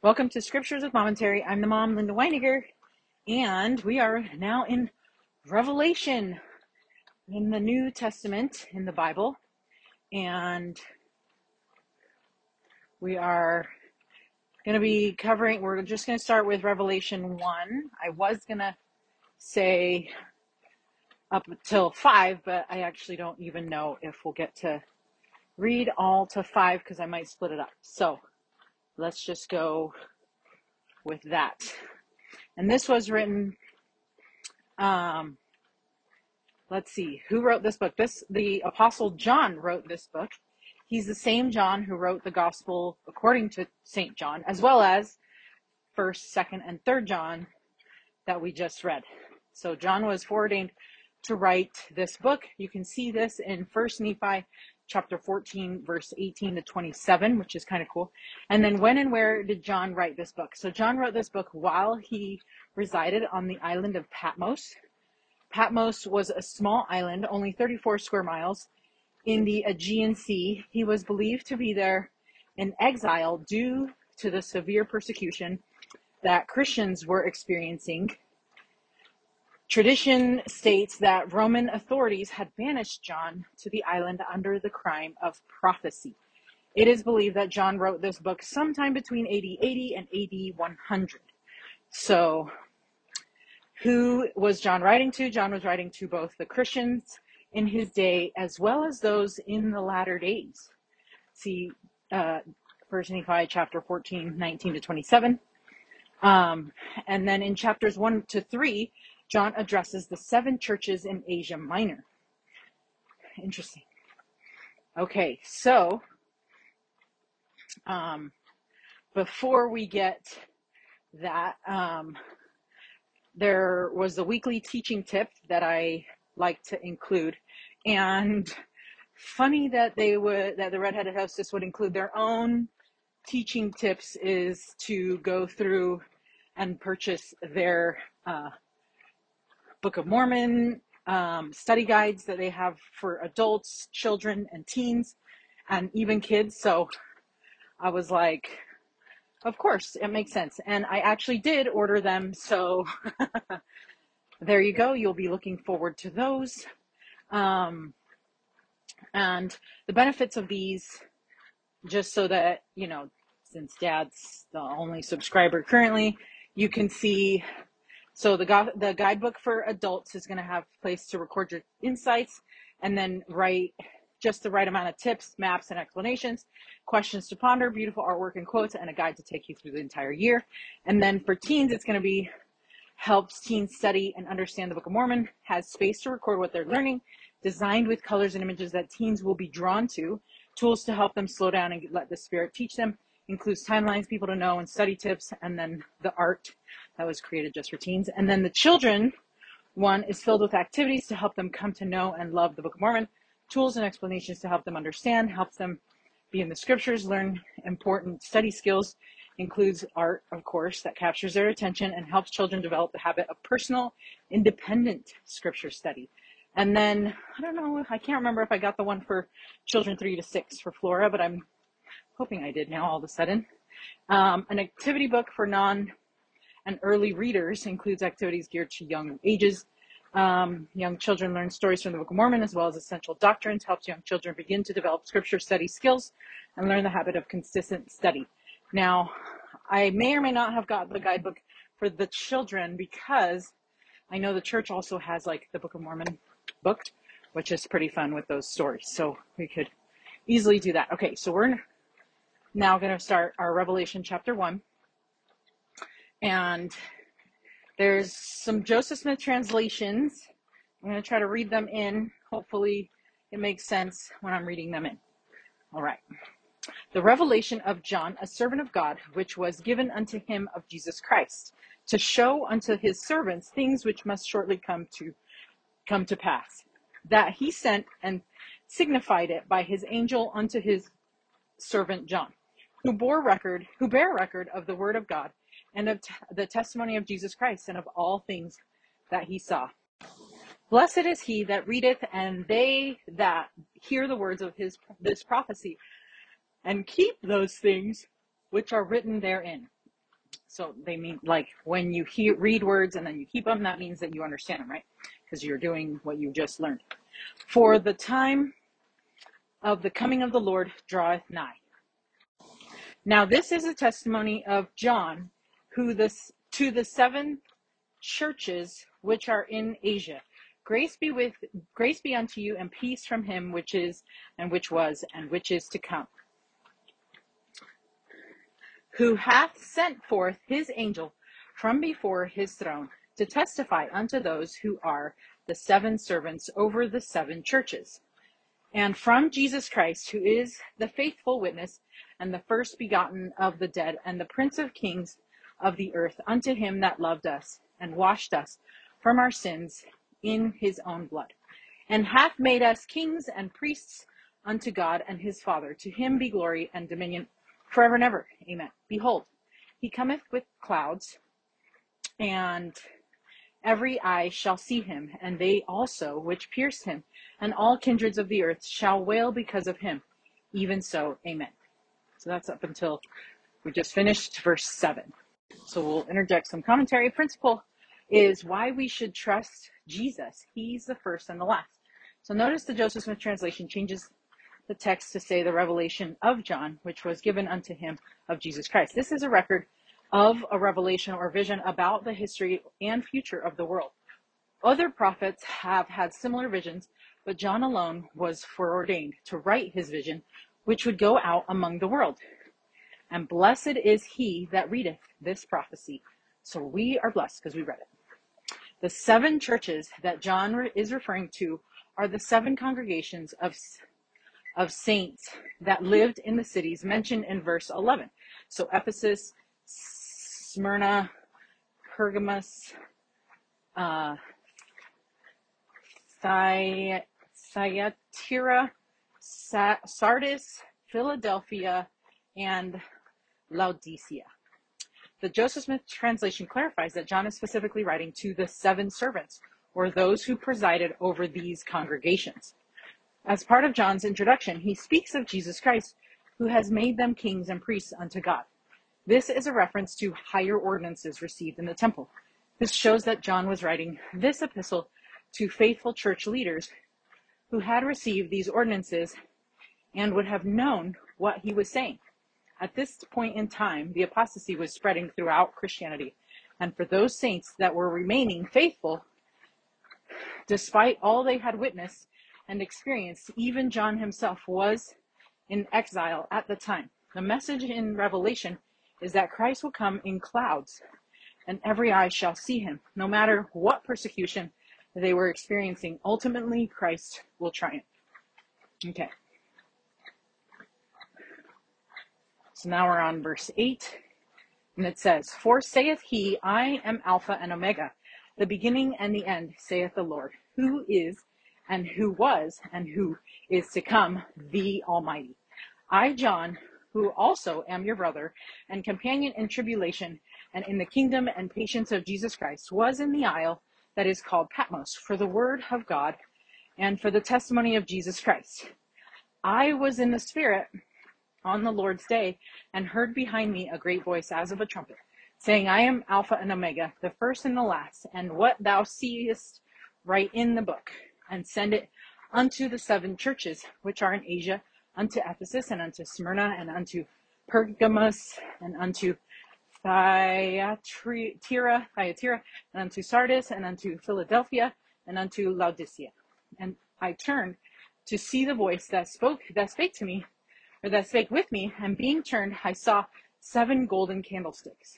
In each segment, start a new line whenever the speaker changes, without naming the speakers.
Welcome to Scriptures with Momentary. I'm the mom, Linda Winegar, and we are now in Revelation in the New Testament in the Bible. And we are going to be covering, we're just going to start with Revelation 1. I was going to say up until 5, but I actually don't even know if we'll get to read all to 5 because I might split it up. So let's just go with that. And this was written, um, let's see, who wrote this book? This, the Apostle John wrote this book. He's the same John who wrote the Gospel according to St. John, as well as 1st, 2nd, and 3rd John that we just read. So John was foreordained to write this book. You can see this in 1st Nephi chapter 14, verse 18 to 27, which is kind of cool. And then when and where did John write this book? So John wrote this book while he resided on the island of Patmos. Patmos was a small island, only 34 square miles in the Aegean Sea. He was believed to be there in exile due to the severe persecution that Christians were experiencing Tradition states that Roman authorities had banished John to the island under the crime of prophecy. It is believed that John wrote this book sometime between AD 80 and AD 100. So, who was John writing to? John was writing to both the Christians in his day as well as those in the latter days. See, uh, First Nephi chapter 14, 19 to 27. Um, and then in chapters 1 to 3, John addresses the seven churches in Asia Minor. Interesting. Okay, so um, before we get that, um, there was a weekly teaching tip that I like to include, and funny that they would that the redheaded hostess would include their own teaching tips is to go through and purchase their uh, Book of Mormon um, study guides that they have for adults, children, and teens, and even kids. So I was like, of course, it makes sense. And I actually did order them. So there you go. You'll be looking forward to those. Um, and the benefits of these, just so that, you know, since dad's the only subscriber currently, you can see so the, the guidebook for adults is going to have place to record your insights and then write just the right amount of tips, maps, and explanations, questions to ponder, beautiful artwork and quotes, and a guide to take you through the entire year. And then for teens, it's going to be helps teens study and understand the Book of Mormon, has space to record what they're learning, designed with colors and images that teens will be drawn to, tools to help them slow down and let the Spirit teach them, includes timelines, people to know, and study tips, and then the art that was created just for teens. And then the children one is filled with activities to help them come to know and love the Book of Mormon, tools and explanations to help them understand, helps them be in the scriptures, learn important study skills, includes art, of course, that captures their attention and helps children develop the habit of personal, independent scripture study. And then, I don't know, I can't remember if I got the one for children three to six for Flora, but I'm hoping I did now all of a sudden. Um, an activity book for non and early readers includes activities geared to young ages. Um, young children learn stories from the Book of Mormon as well as essential doctrines, helps young children begin to develop scripture study skills and learn the habit of consistent study. Now, I may or may not have got the guidebook for the children because I know the church also has like the Book of Mormon book, which is pretty fun with those stories. So we could easily do that. Okay, so we're now going to start our Revelation chapter 1. And there's some Joseph Smith translations. I'm going to try to read them in. Hopefully, it makes sense when I'm reading them in. All right. The revelation of John, a servant of God, which was given unto him of Jesus Christ, to show unto his servants things which must shortly come to come to pass. That he sent and signified it by his angel unto his servant John, who bore record, who bear record of the word of God and of t- the testimony of Jesus Christ and of all things that he saw. Blessed is he that readeth and they that hear the words of his this prophecy and keep those things which are written therein. So they mean like when you hear, read words and then you keep them, that means that you understand them, right? Because you're doing what you just learned. For the time of the coming of the Lord draweth nigh. Now this is a testimony of John, who this to the seven churches which are in Asia. Grace be with grace be unto you and peace from him which is and which was and which is to come. Who hath sent forth his angel from before his throne to testify unto those who are the seven servants over the seven churches. And from Jesus Christ, who is the faithful witness and the first begotten of the dead and the prince of kings of the earth, unto him that loved us and washed us from our sins in his own blood, and hath made us kings and priests unto God and his Father. To him be glory and dominion forever and ever. Amen. Behold, he cometh with clouds, and every eye shall see him, and they also which pierced him, and all kindreds of the earth shall wail because of him. Even so, amen. So that's up until we just finished verse 7. So we'll interject some commentary. Principle is why we should trust Jesus. He's the first and the last. So notice the Joseph Smith translation changes the text to say the revelation of John, which was given unto him of Jesus Christ. This is a record of a revelation or vision about the history and future of the world. Other prophets have had similar visions, but John alone was foreordained to write his vision, which would go out among the world. And blessed is he that readeth this prophecy. So we are blessed because we read it. The seven churches that John is referring to are the seven congregations of, of saints that lived in the cities mentioned in verse 11. So Ephesus, Smyrna, Pergamos, uh, Thyatira, Sardis, Philadelphia, and Laodicea. The Joseph Smith translation clarifies that John is specifically writing to the seven servants, or those who presided over these congregations. As part of John's introduction, he speaks of Jesus Christ, who has made them kings and priests unto God. This is a reference to higher ordinances received in the temple. This shows that John was writing this epistle to faithful church leaders who had received these ordinances and would have known what he was saying. At this point in time, the apostasy was spreading throughout Christianity. And for those saints that were remaining faithful, despite all they had witnessed and experienced, even John himself was in exile at the time. The message in Revelation is that Christ will come in clouds and every eye shall see him. No matter what persecution they were experiencing, ultimately Christ will triumph. Okay. So now we're on verse 8, and it says, For saith he, I am Alpha and Omega, the beginning and the end, saith the Lord, who is, and who was, and who is to come, the Almighty. I, John, who also am your brother and companion in tribulation and in the kingdom and patience of Jesus Christ, was in the isle that is called Patmos for the word of God and for the testimony of Jesus Christ. I was in the Spirit on the Lord's day and heard behind me a great voice as of a trumpet, saying, I am Alpha and Omega, the first and the last, and what thou seest write in the book, and send it unto the seven churches which are in Asia, unto Ephesus, and unto Smyrna, and unto Pergamos, and unto Thyatira, Thyatira, and unto Sardis, and unto Philadelphia, and unto Laodicea. And I turned to see the voice that spoke, that spake to me, or that spake with me, and being turned, I saw seven golden candlesticks.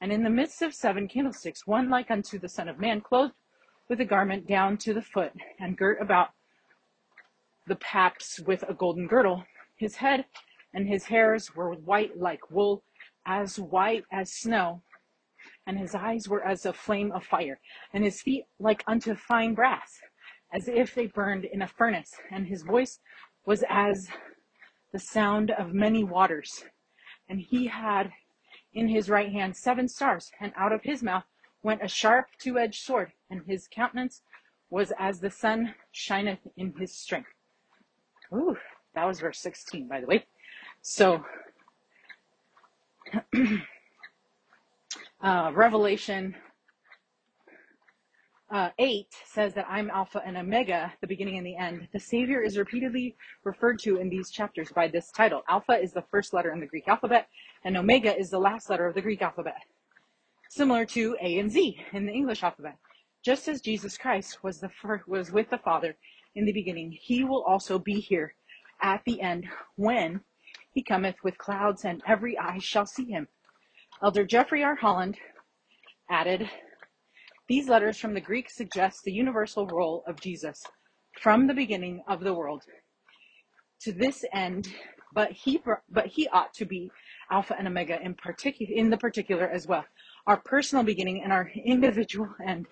And in the midst of seven candlesticks, one like unto the Son of Man, clothed with a garment down to the foot, and girt about the paps with a golden girdle. His head and his hairs were white like wool, as white as snow, and his eyes were as a flame of fire, and his feet like unto fine brass, as if they burned in a furnace, and his voice was as the sound of many waters. And he had in his right hand seven stars, and out of his mouth went a sharp two edged sword, and his countenance was as the sun shineth in his strength. Ooh, that was verse 16, by the way. So, Uh, Revelation uh, 8 says that I'm Alpha and Omega, the beginning and the end. The Savior is repeatedly referred to in these chapters by this title. Alpha is the first letter in the Greek alphabet, and Omega is the last letter of the Greek alphabet, similar to A and Z in the English alphabet. Just as Jesus Christ was the was with the Father in the beginning, he will also be here at the end when he cometh with clouds, and every eye shall see him. Elder Jeffrey R. Holland added, these letters from the Greek suggest the universal role of Jesus from the beginning of the world. To this end, but he but he ought to be Alpha and Omega in particular in the particular as well, our personal beginning and our individual end.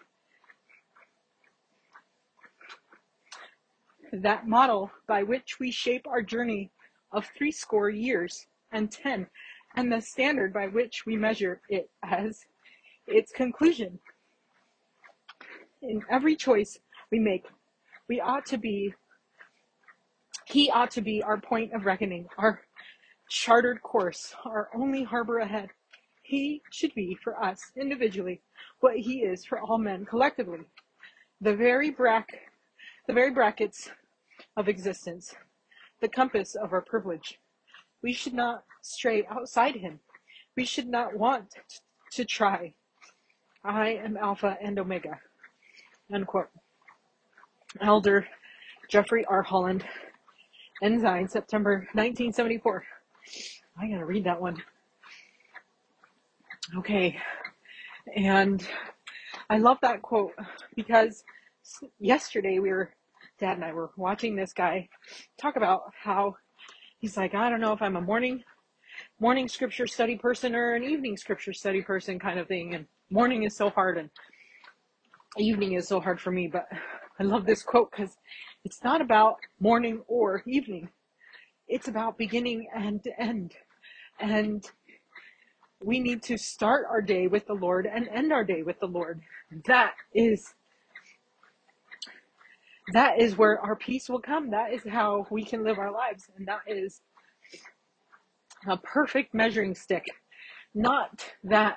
That model by which we shape our journey of three score years and ten, and the standard by which we measure it as its conclusion in every choice we make, we ought to be, he ought to be our point of reckoning, our chartered course, our only harbor ahead. He should be for us individually what he is for all men collectively. The very brack, the very brackets of existence, the compass of our privilege. We should not stray outside him. We should not want to try. I am Alpha and Omega. Unquote. Elder Jeffrey R. Holland, Ensign, September 1974. I gotta read that one. Okay. And I love that quote because yesterday we were, Dad and I were watching this guy talk about how he's like, I don't know if I'm a morning, morning scripture study person or an evening scripture study person kind of thing. And morning is so hard and evening is so hard for me, but I love this quote because it's not about morning or evening. It's about beginning and end. And we need to start our day with the Lord and end our day with the Lord. That is that is where our peace will come. That is how we can live our lives. And that is a perfect measuring stick. Not that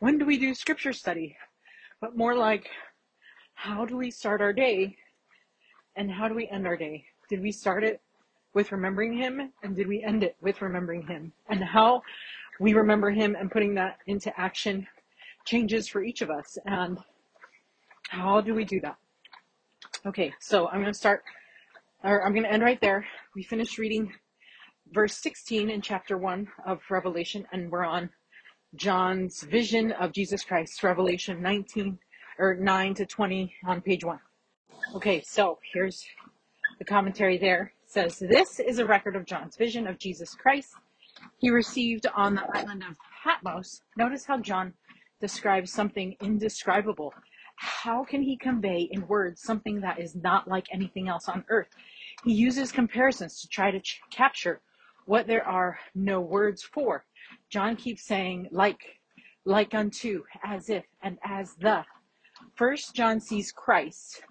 when do we do scripture study? But more like how do we start our day and how do we end our day? Did we start it with remembering him and did we end it with remembering him? And how we remember him and putting that into action changes for each of us. And how do we do that? Okay, so I'm going to start, or I'm going to end right there. We finished reading verse 16 in chapter 1 of Revelation, and we're on John's vision of Jesus Christ, Revelation 19 or 9 to 20 on page 1. Okay, so here's the commentary there. It says this is a record of John's vision of Jesus Christ he received on the island of Patmos. Notice how John describes something indescribable. How can he convey in words something that is not like anything else on earth? He uses comparisons to try to ch- capture what there are no words for. John keeps saying like, like unto, as if, and as the. First, John sees Christ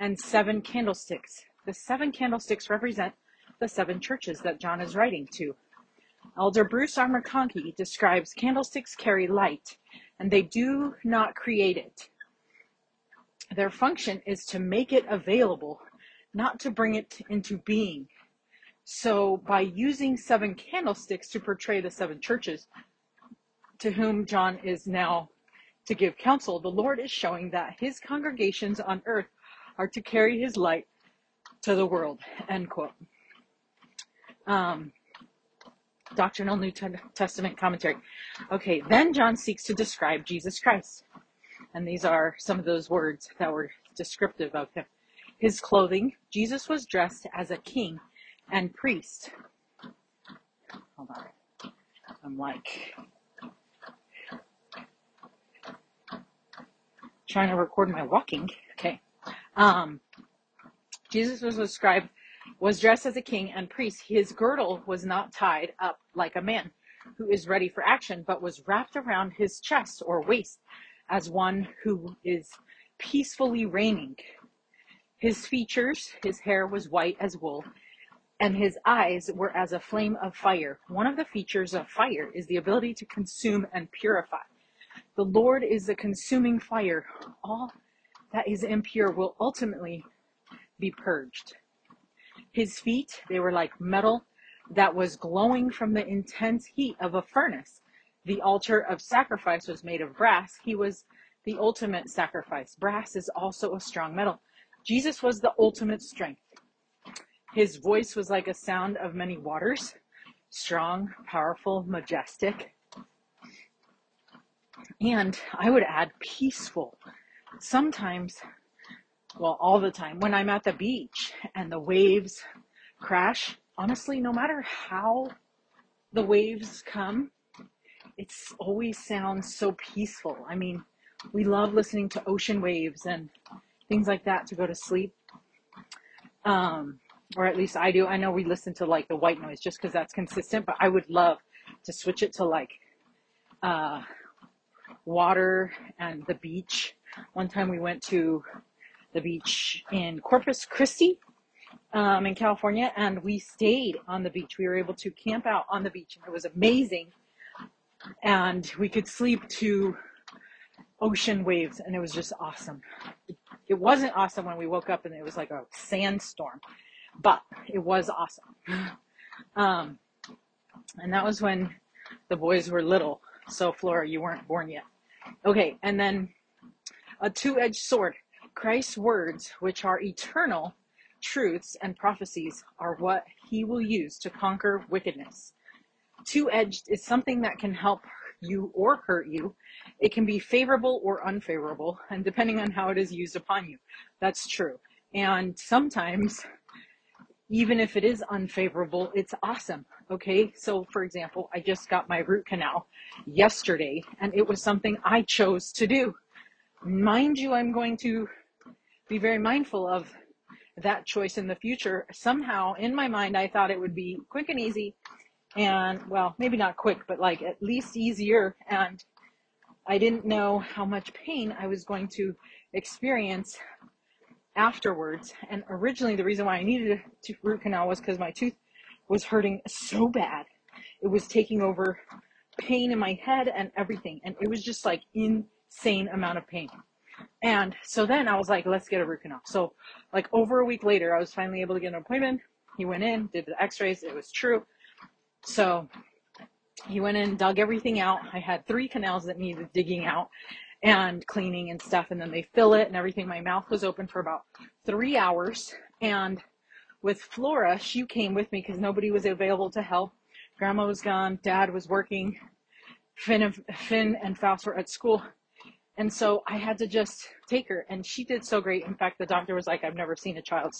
and seven candlesticks. The seven candlesticks represent the seven churches that John is writing to. Elder Bruce R. McConkie describes candlesticks carry light, and they do not create it. Their function is to make it available, not to bring it into being. So by using seven candlesticks to portray the seven churches to whom John is now to give counsel, the Lord is showing that his congregations on earth are to carry his light to the world. End quote. Um, Doctrinal New Testament commentary. Okay, then John seeks to describe Jesus Christ. And these are some of those words that were descriptive of him. His clothing, Jesus was dressed as a king and priest. Hold on. I'm like trying to record my walking. Okay. Um, Jesus was described was dressed as a king and priest. His girdle was not tied up like a man who is ready for action, but was wrapped around his chest or waist as one who is peacefully reigning. His features, his hair was white as wool, and his eyes were as a flame of fire. One of the features of fire is the ability to consume and purify. The Lord is the consuming fire. All that is impure will ultimately be purged. His feet, they were like metal that was glowing from the intense heat of a furnace. The altar of sacrifice was made of brass. He was the ultimate sacrifice. Brass is also a strong metal. Jesus was the ultimate strength. His voice was like a sound of many waters, strong, powerful, majestic. And I would add peaceful. Sometimes, well, all the time, when I'm at the beach and the waves crash, honestly, no matter how the waves come, it always sounds so peaceful. I mean, we love listening to ocean waves and things like that to go to sleep. Um, or at least I do. I know we listen to like the white noise just because that's consistent, but I would love to switch it to like uh, water and the beach. One time we went to the beach in Corpus Christi um, in California and we stayed on the beach. We were able to camp out on the beach and it was amazing. And we could sleep to ocean waves and it was just awesome. It wasn't awesome when we woke up and it was like a sandstorm, but it was awesome. Um, and that was when the boys were little. So Flora, you weren't born yet. Okay. And then a two-edged sword. Christ's words, which are eternal truths and prophecies, are what he will use to conquer wickedness. Two-edged is something that can help you or hurt you it can be favorable or unfavorable, and depending on how it is used upon you. That's true. And sometimes, even if it is unfavorable, it's awesome. Okay. So, for example, I just got my root canal yesterday, and it was something I chose to do. Mind you, I'm going to be very mindful of that choice in the future. Somehow, in my mind, I thought it would be quick and easy, and well, maybe not quick, but like at least easier. And I didn't know how much pain I was going to experience afterwards. And originally, the reason why I needed a root canal was because my tooth was hurting so bad. It was taking over pain in my head and everything. And it was just like insane amount of pain. And so then I was like, let's get a root canal. So like over a week later, I was finally able to get an appointment. He went in, did the x-rays. It was true. So he went in, dug everything out. I had three canals that needed digging out and cleaning and stuff. And then they fill it and everything. My mouth was open for about three hours. And with Flora, she came with me because nobody was available to help. Grandma was gone. Dad was working. Finn and, Finn and Faust were at school. And so I had to just take her and she did so great. In fact, the doctor was like, I've never seen a child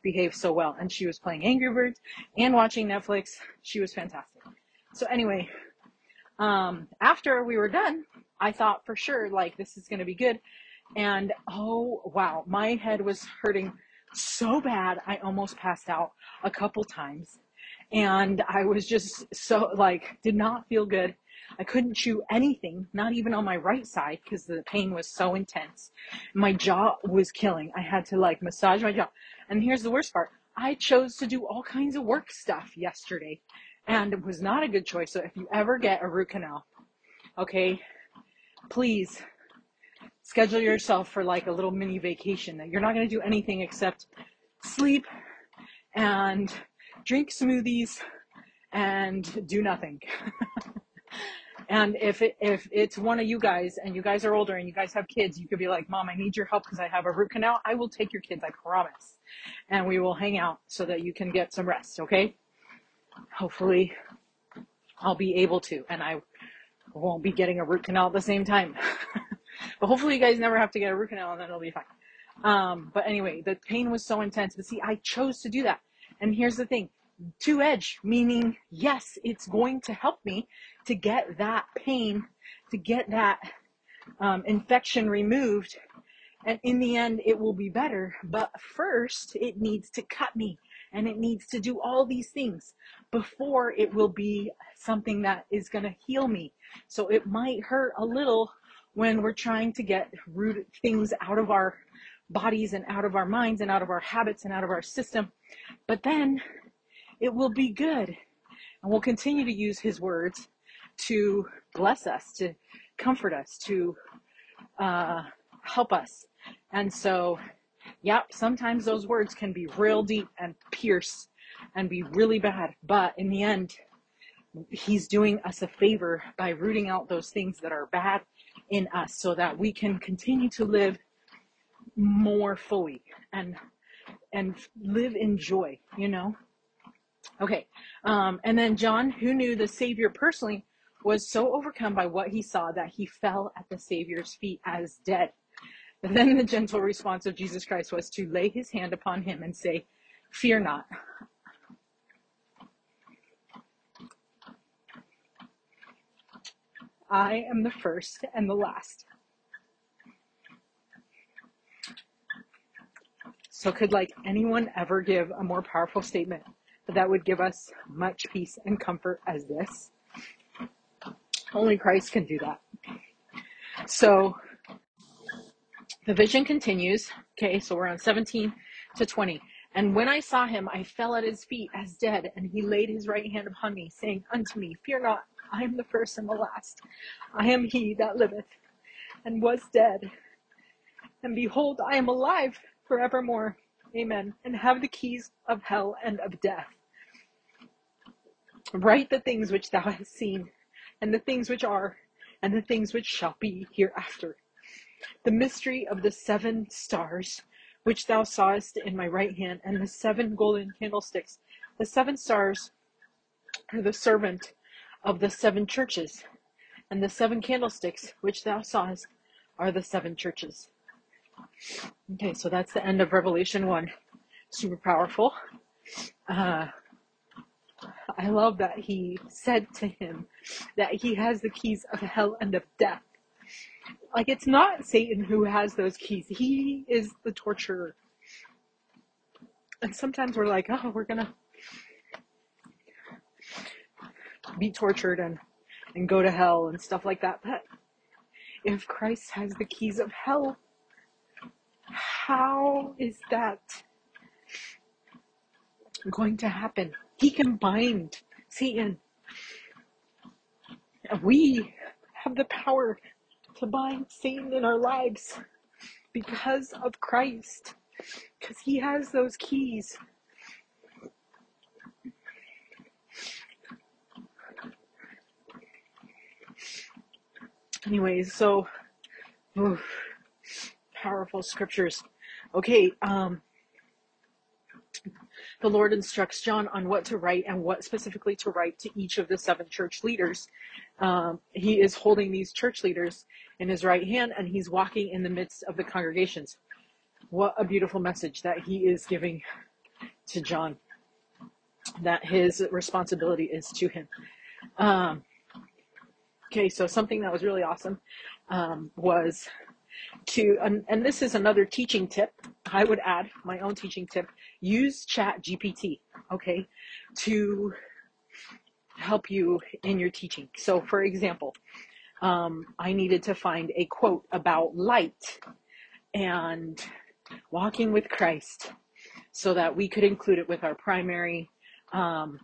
behave so well. And she was playing Angry Birds and watching Netflix. She was fantastic. So anyway, um, after we were done, I thought for sure, like, this is going to be good. And oh, wow, my head was hurting so bad. I almost passed out a couple times. And I was just so, like, did not feel good. I couldn't chew anything, not even on my right side, because the pain was so intense. My jaw was killing. I had to, like, massage my jaw. And here's the worst part I chose to do all kinds of work stuff yesterday and it was not a good choice. So if you ever get a root canal, okay, please schedule yourself for like a little mini vacation that you're not going to do anything except sleep and drink smoothies and do nothing. and if it, if it's one of you guys and you guys are older and you guys have kids, you could be like, "Mom, I need your help because I have a root canal." I will take your kids, I promise. And we will hang out so that you can get some rest, okay? hopefully I'll be able to, and I won't be getting a root canal at the same time. but hopefully you guys never have to get a root canal and then it'll be fine. Um, but anyway, the pain was so intense. But see, I chose to do that. And here's the thing. Two edge, meaning yes, it's going to help me to get that pain, to get that um, infection removed. And in the end, it will be better. But first, it needs to cut me and it needs to do all these things before it will be something that is going to heal me. So it might hurt a little when we're trying to get root things out of our bodies and out of our minds and out of our habits and out of our system. But then it will be good. And we'll continue to use his words to bless us, to comfort us, to uh, help us. And so, yep, sometimes those words can be real deep and pierce and be really bad. But in the end, he's doing us a favor by rooting out those things that are bad in us so that we can continue to live more fully and and live in joy you know okay um, and then john who knew the savior personally was so overcome by what he saw that he fell at the savior's feet as dead then the gentle response of jesus christ was to lay his hand upon him and say fear not I am the first and the last. So, could like anyone ever give a more powerful statement that would give us much peace and comfort as this? Only Christ can do that. So, the vision continues. Okay, so we're on 17 to 20. And when I saw him, I fell at his feet as dead, and he laid his right hand upon me, saying unto me, Fear not, I am the first and the last. I am he that liveth and was dead. And behold, I am alive forevermore. Amen. And have the keys of hell and of death. Write the things which thou hast seen, and the things which are, and the things which shall be hereafter. The mystery of the seven stars, which thou sawest in my right hand, and the seven golden candlesticks. The seven stars are the servant of the seven churches, and the seven candlesticks which thou sawest are the seven churches. Okay, so that's the end of Revelation 1. Super powerful. Uh, I love that he said to him that he has the keys of hell and of death. Like, it's not Satan who has those keys, he is the torturer. And sometimes we're like, oh, we're gonna be tortured and and go to hell and stuff like that. But if Christ has the keys of hell, how is that going to happen? He can bind Satan. We have the power bind Satan in our lives because of Christ, because he has those keys. anyways, so oof, powerful scriptures. Okay, um, the Lord instructs John on what to write and what specifically to write to each of the seven church leaders. Um, he is holding these church leaders in his right hand and he's walking in the midst of the congregations. What a beautiful message that he is giving to John, that his responsibility is to him. Um, Okay, so something that was really awesome um, was to, and, and this is another teaching tip. I would add my own teaching tip: use Chat GPT. Okay, to help you in your teaching. So, for example, um, I needed to find a quote about light and walking with Christ so that we could include it with our primary um,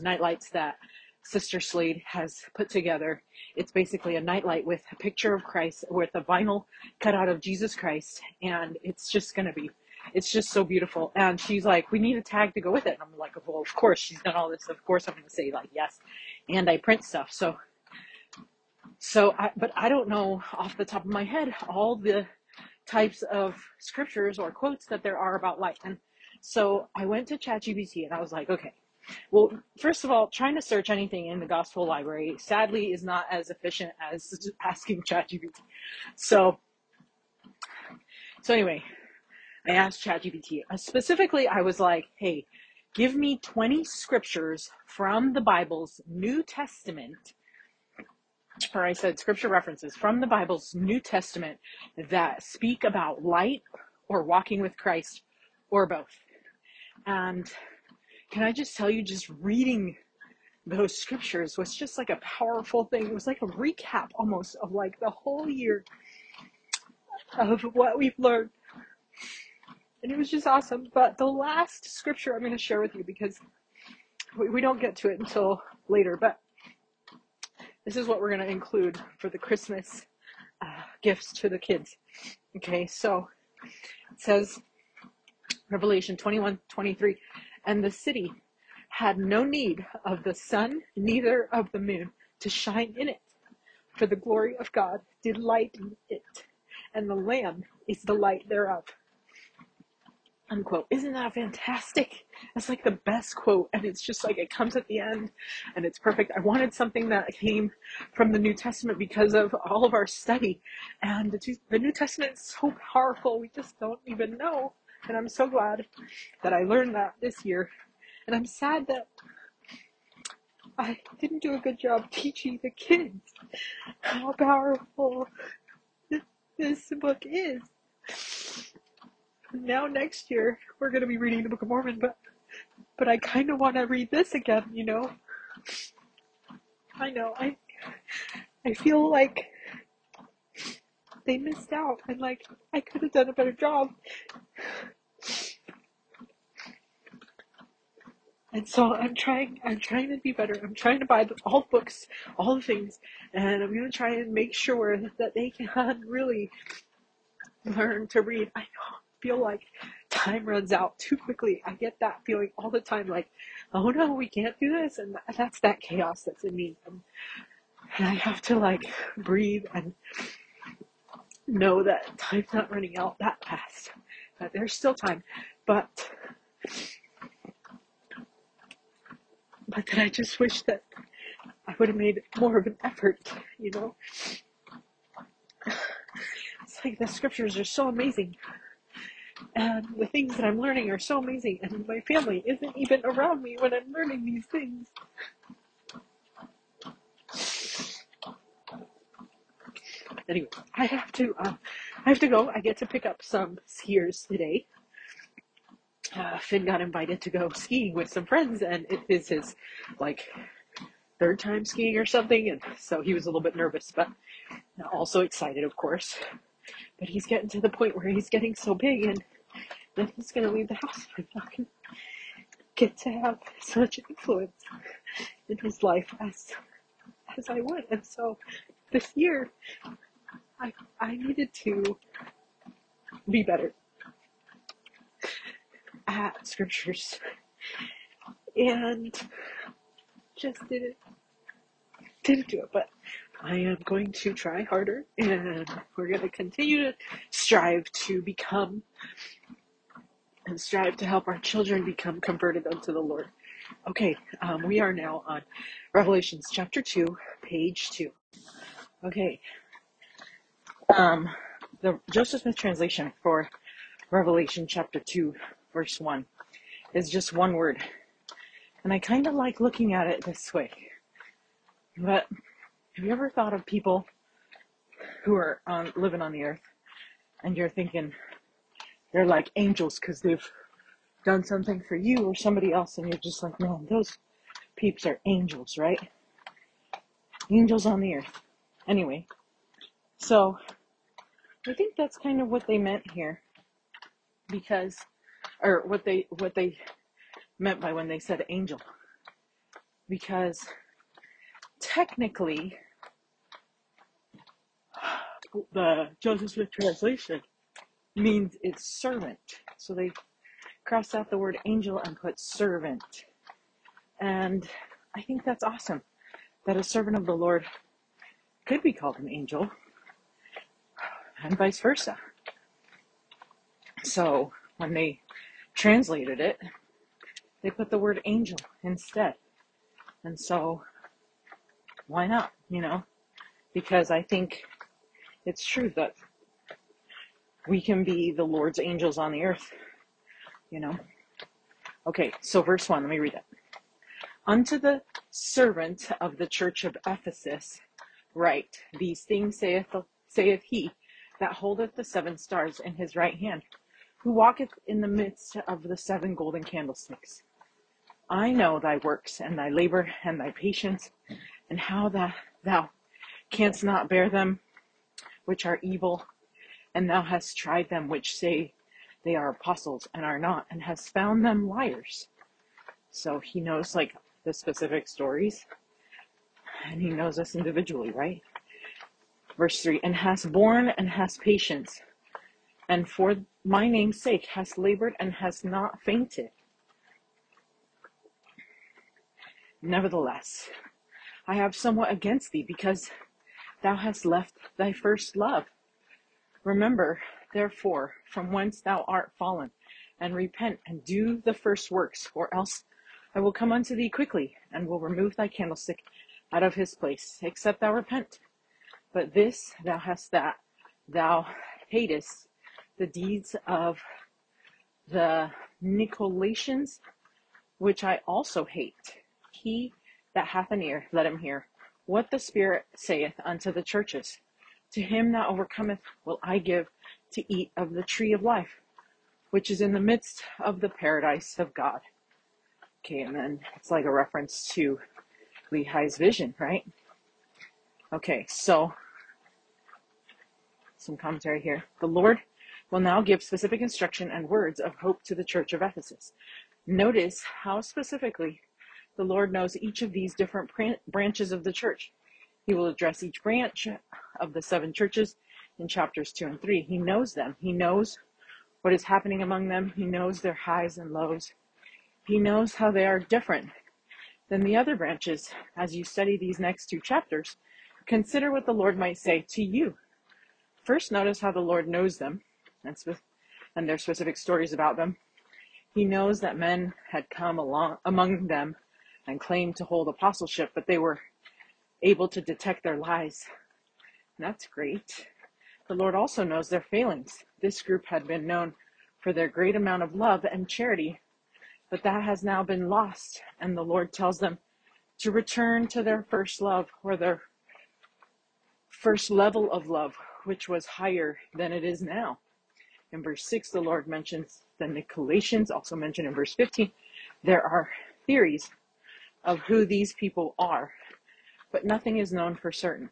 night lights that Sister Slade has put together. It's basically a nightlight with a picture of Christ, with a vinyl cut out of Jesus Christ, and it's just gonna be, it's just so beautiful. And she's like, we need a tag to go with it. And I'm like, well, of course, she's done all this. Of course, I'm gonna say like yes, and I print stuff. So, so, I, but I don't know off the top of my head all the types of scriptures or quotes that there are about light. And so I went to ChatGPT and I was like, okay, well, first of all, trying to search anything in the gospel library sadly is not as efficient as asking ChatGPT. So, so anyway, I asked ChatGPT. Uh, specifically, I was like, "Hey, give me 20 scriptures from the Bible's New Testament." Or I said scripture references from the Bible's New Testament that speak about light or walking with Christ or both. And can I just tell you, just reading those scriptures was just like a powerful thing. It was like a recap almost of like the whole year of what we've learned. And it was just awesome. But the last scripture I'm going to share with you because we, we don't get to it until later, but this is what we're going to include for the Christmas uh, gifts to the kids. Okay, so it says Revelation 21 23, and the city had no need of the sun, neither of the moon to shine in it, for the glory of God did light it, and the Lamb is the light thereof unquote. Isn't that fantastic? That's like the best quote. And it's just like it comes at the end and it's perfect. I wanted something that came from the New Testament because of all of our study. And the New Testament is so powerful. We just don't even know. And I'm so glad that I learned that this year. And I'm sad that I didn't do a good job teaching the kids how powerful this book is now next year we're going to be reading the Book of Mormon, but but I kind of want to read this again, you know. I know. I I feel like they missed out and like I could have done a better job. And so I'm trying, I'm trying to be better. I'm trying to buy the, all the books, all the things, and I'm going to try and make sure that they can really learn to read. I know feel like time runs out too quickly. I get that feeling all the time like, oh no, we can't do this. And that's that chaos that's in me. And, and I have to like breathe and know that time's not running out that fast. That there's still time. But, but that I just wish that I would have made more of an effort, you know? It's like the scriptures are so amazing and the things that I'm learning are so amazing, and my family isn't even around me when I'm learning these things. Anyway, I have to, uh, I have to go. I get to pick up some skiers today. Uh, Finn got invited to go skiing with some friends, and it is his like third time skiing or something, and so he was a little bit nervous, but also excited, of course. But he's getting to the point where he's getting so big, and then he's going to leave the house. I'm not going to get to have such influence in his life as as I would. And so this year, I I needed to be better at scriptures and just didn't didn't do it. But I am going to try harder and we're going to continue to strive to become and strive to help our children become converted unto the Lord. Okay, um, we are now on Revelations chapter 2, page 2. Okay, um, the Joseph Smith translation for Revelation chapter 2, verse 1 is just one word. And I kind of like looking at it this way. But have you ever thought of people who are on, living on the earth and you're thinking, they're like angels because they've done something for you or somebody else, and you're just like, man, those peeps are angels, right? Angels on the earth. Anyway, so I think that's kind of what they meant here, because, or what they what they meant by when they said angel, because technically the Joseph Smith translation means it's servant. So they crossed out the word angel and put servant. And I think that's awesome that a servant of the Lord could be called an angel and vice versa. So when they translated it, they put the word angel instead. And so why not, you know? Because I think it's true that we can be the Lord's angels on the earth. You know? Okay, so verse 1, let me read it. Unto the servant of the church of Ephesus, write, These things saith, saith he that holdeth the seven stars in his right hand, who walketh in the midst of the seven golden candlesticks. I know thy works and thy labor and thy patience, and how that thou canst not bear them which are evil and thou hast tried them which say they are apostles and are not, and hast found them liars. So he knows like the specific stories. And he knows us individually, right? Verse 3 and has borne and has patience, and for my name's sake has labored and has not fainted. Nevertheless, I have somewhat against thee, because thou hast left thy first love. Remember, therefore, from whence thou art fallen, and repent and do the first works, or else I will come unto thee quickly, and will remove thy candlestick out of his place, except thou repent. But this thou hast that thou hatest the deeds of the Nicolaitans, which I also hate. He that hath an ear, let him hear what the Spirit saith unto the churches. To him that overcometh will I give to eat of the tree of life, which is in the midst of the paradise of God. Okay, and then it's like a reference to Lehi's vision, right? Okay, so some commentary here. The Lord will now give specific instruction and words of hope to the church of Ephesus. Notice how specifically the Lord knows each of these different branches of the church. He will address each branch of the seven churches in chapters 2 and 3. He knows them. He knows what is happening among them. He knows their highs and lows. He knows how they are different than the other branches. As you study these next two chapters, consider what the Lord might say to you. First, notice how the Lord knows them and, their specific stories about them. He knows that men had come along among them and claimed to hold apostleship, but they were able to detect their lies. That's great. The Lord also knows their failings. This group had been known for their great amount of love and charity, but that has now been lost, and the Lord tells them to return to their first love or their first level of love, which was higher than it is now. In verse 6, the Lord mentions the Nicolaitans, also mentioned in verse 15. There are theories of who these people are, but nothing is known for certain.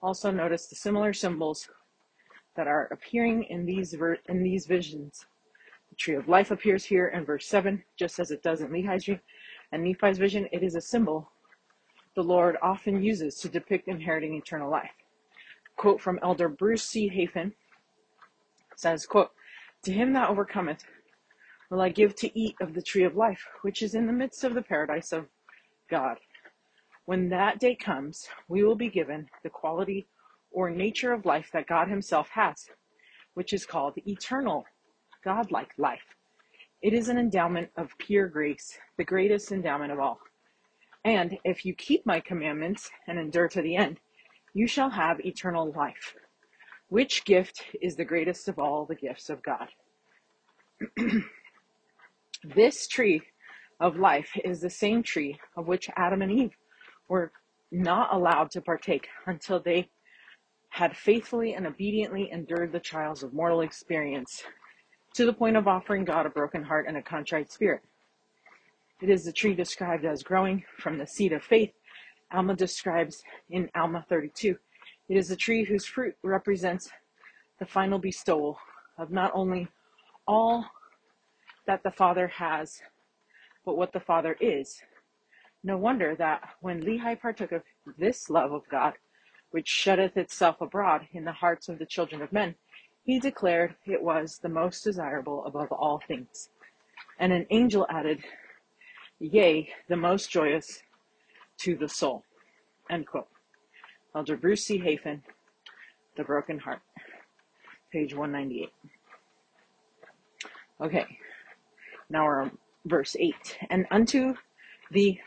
Also notice the similar symbols that are appearing in these in these visions. The tree of life appears here in verse 7, just as it does in Lehi's dream and Nephi's vision. It is a symbol the Lord often uses to depict inheriting eternal life. Quote from Elder Bruce C. Hafen says, quote, To him that overcometh will I give to eat of the tree of life, which is in the midst of the paradise of God. When that day comes, we will be given the quality or nature of life that God Himself has, which is called eternal, godlike life. It is an endowment of pure grace, the greatest endowment of all. And if you keep my commandments and endure to the end, you shall have eternal life. Which gift is the greatest of all the gifts of God? This tree of life is the same tree of which Adam and Eve were not allowed to partake until they had faithfully and obediently endured the trials of mortal experience to the point of offering God a broken heart and a contrite spirit. It is the tree described as growing from the seed of faith. Alma describes in Alma 32. It is a tree whose fruit represents the final bestowal of not only all that the Father has, but what the Father is. No wonder that when Lehi partook of this love of God, which sheddeth itself abroad in the hearts of the children of men, he declared it was the most desirable above all things. And an angel added, Yea, the most joyous to the soul. End quote. Elder Bruce C. Hafen, The Broken Heart, page 198. Okay, now we're on verse 8. And unto the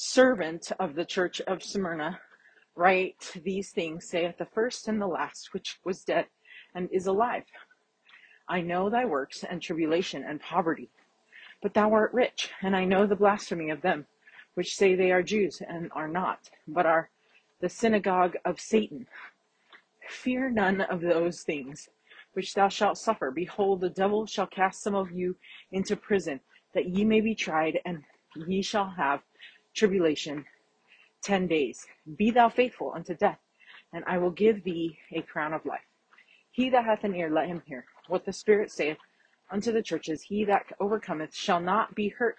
servant of the church of Smyrna write these things, saith the first and the last, which was dead and is alive. I know thy works and tribulation and poverty, but thou art rich, and I know the blasphemy of them which say they are Jews and are not, but are the synagogue of Satan. Fear none of those things which thou shalt suffer. Behold, the devil shall cast some of you into prison, that ye may be tried, and ye shall have tribulation ten days. Be thou faithful unto death, and I will give thee a crown of life. He that hath an ear, let him hear what the Spirit saith unto the churches. He that overcometh shall not be hurt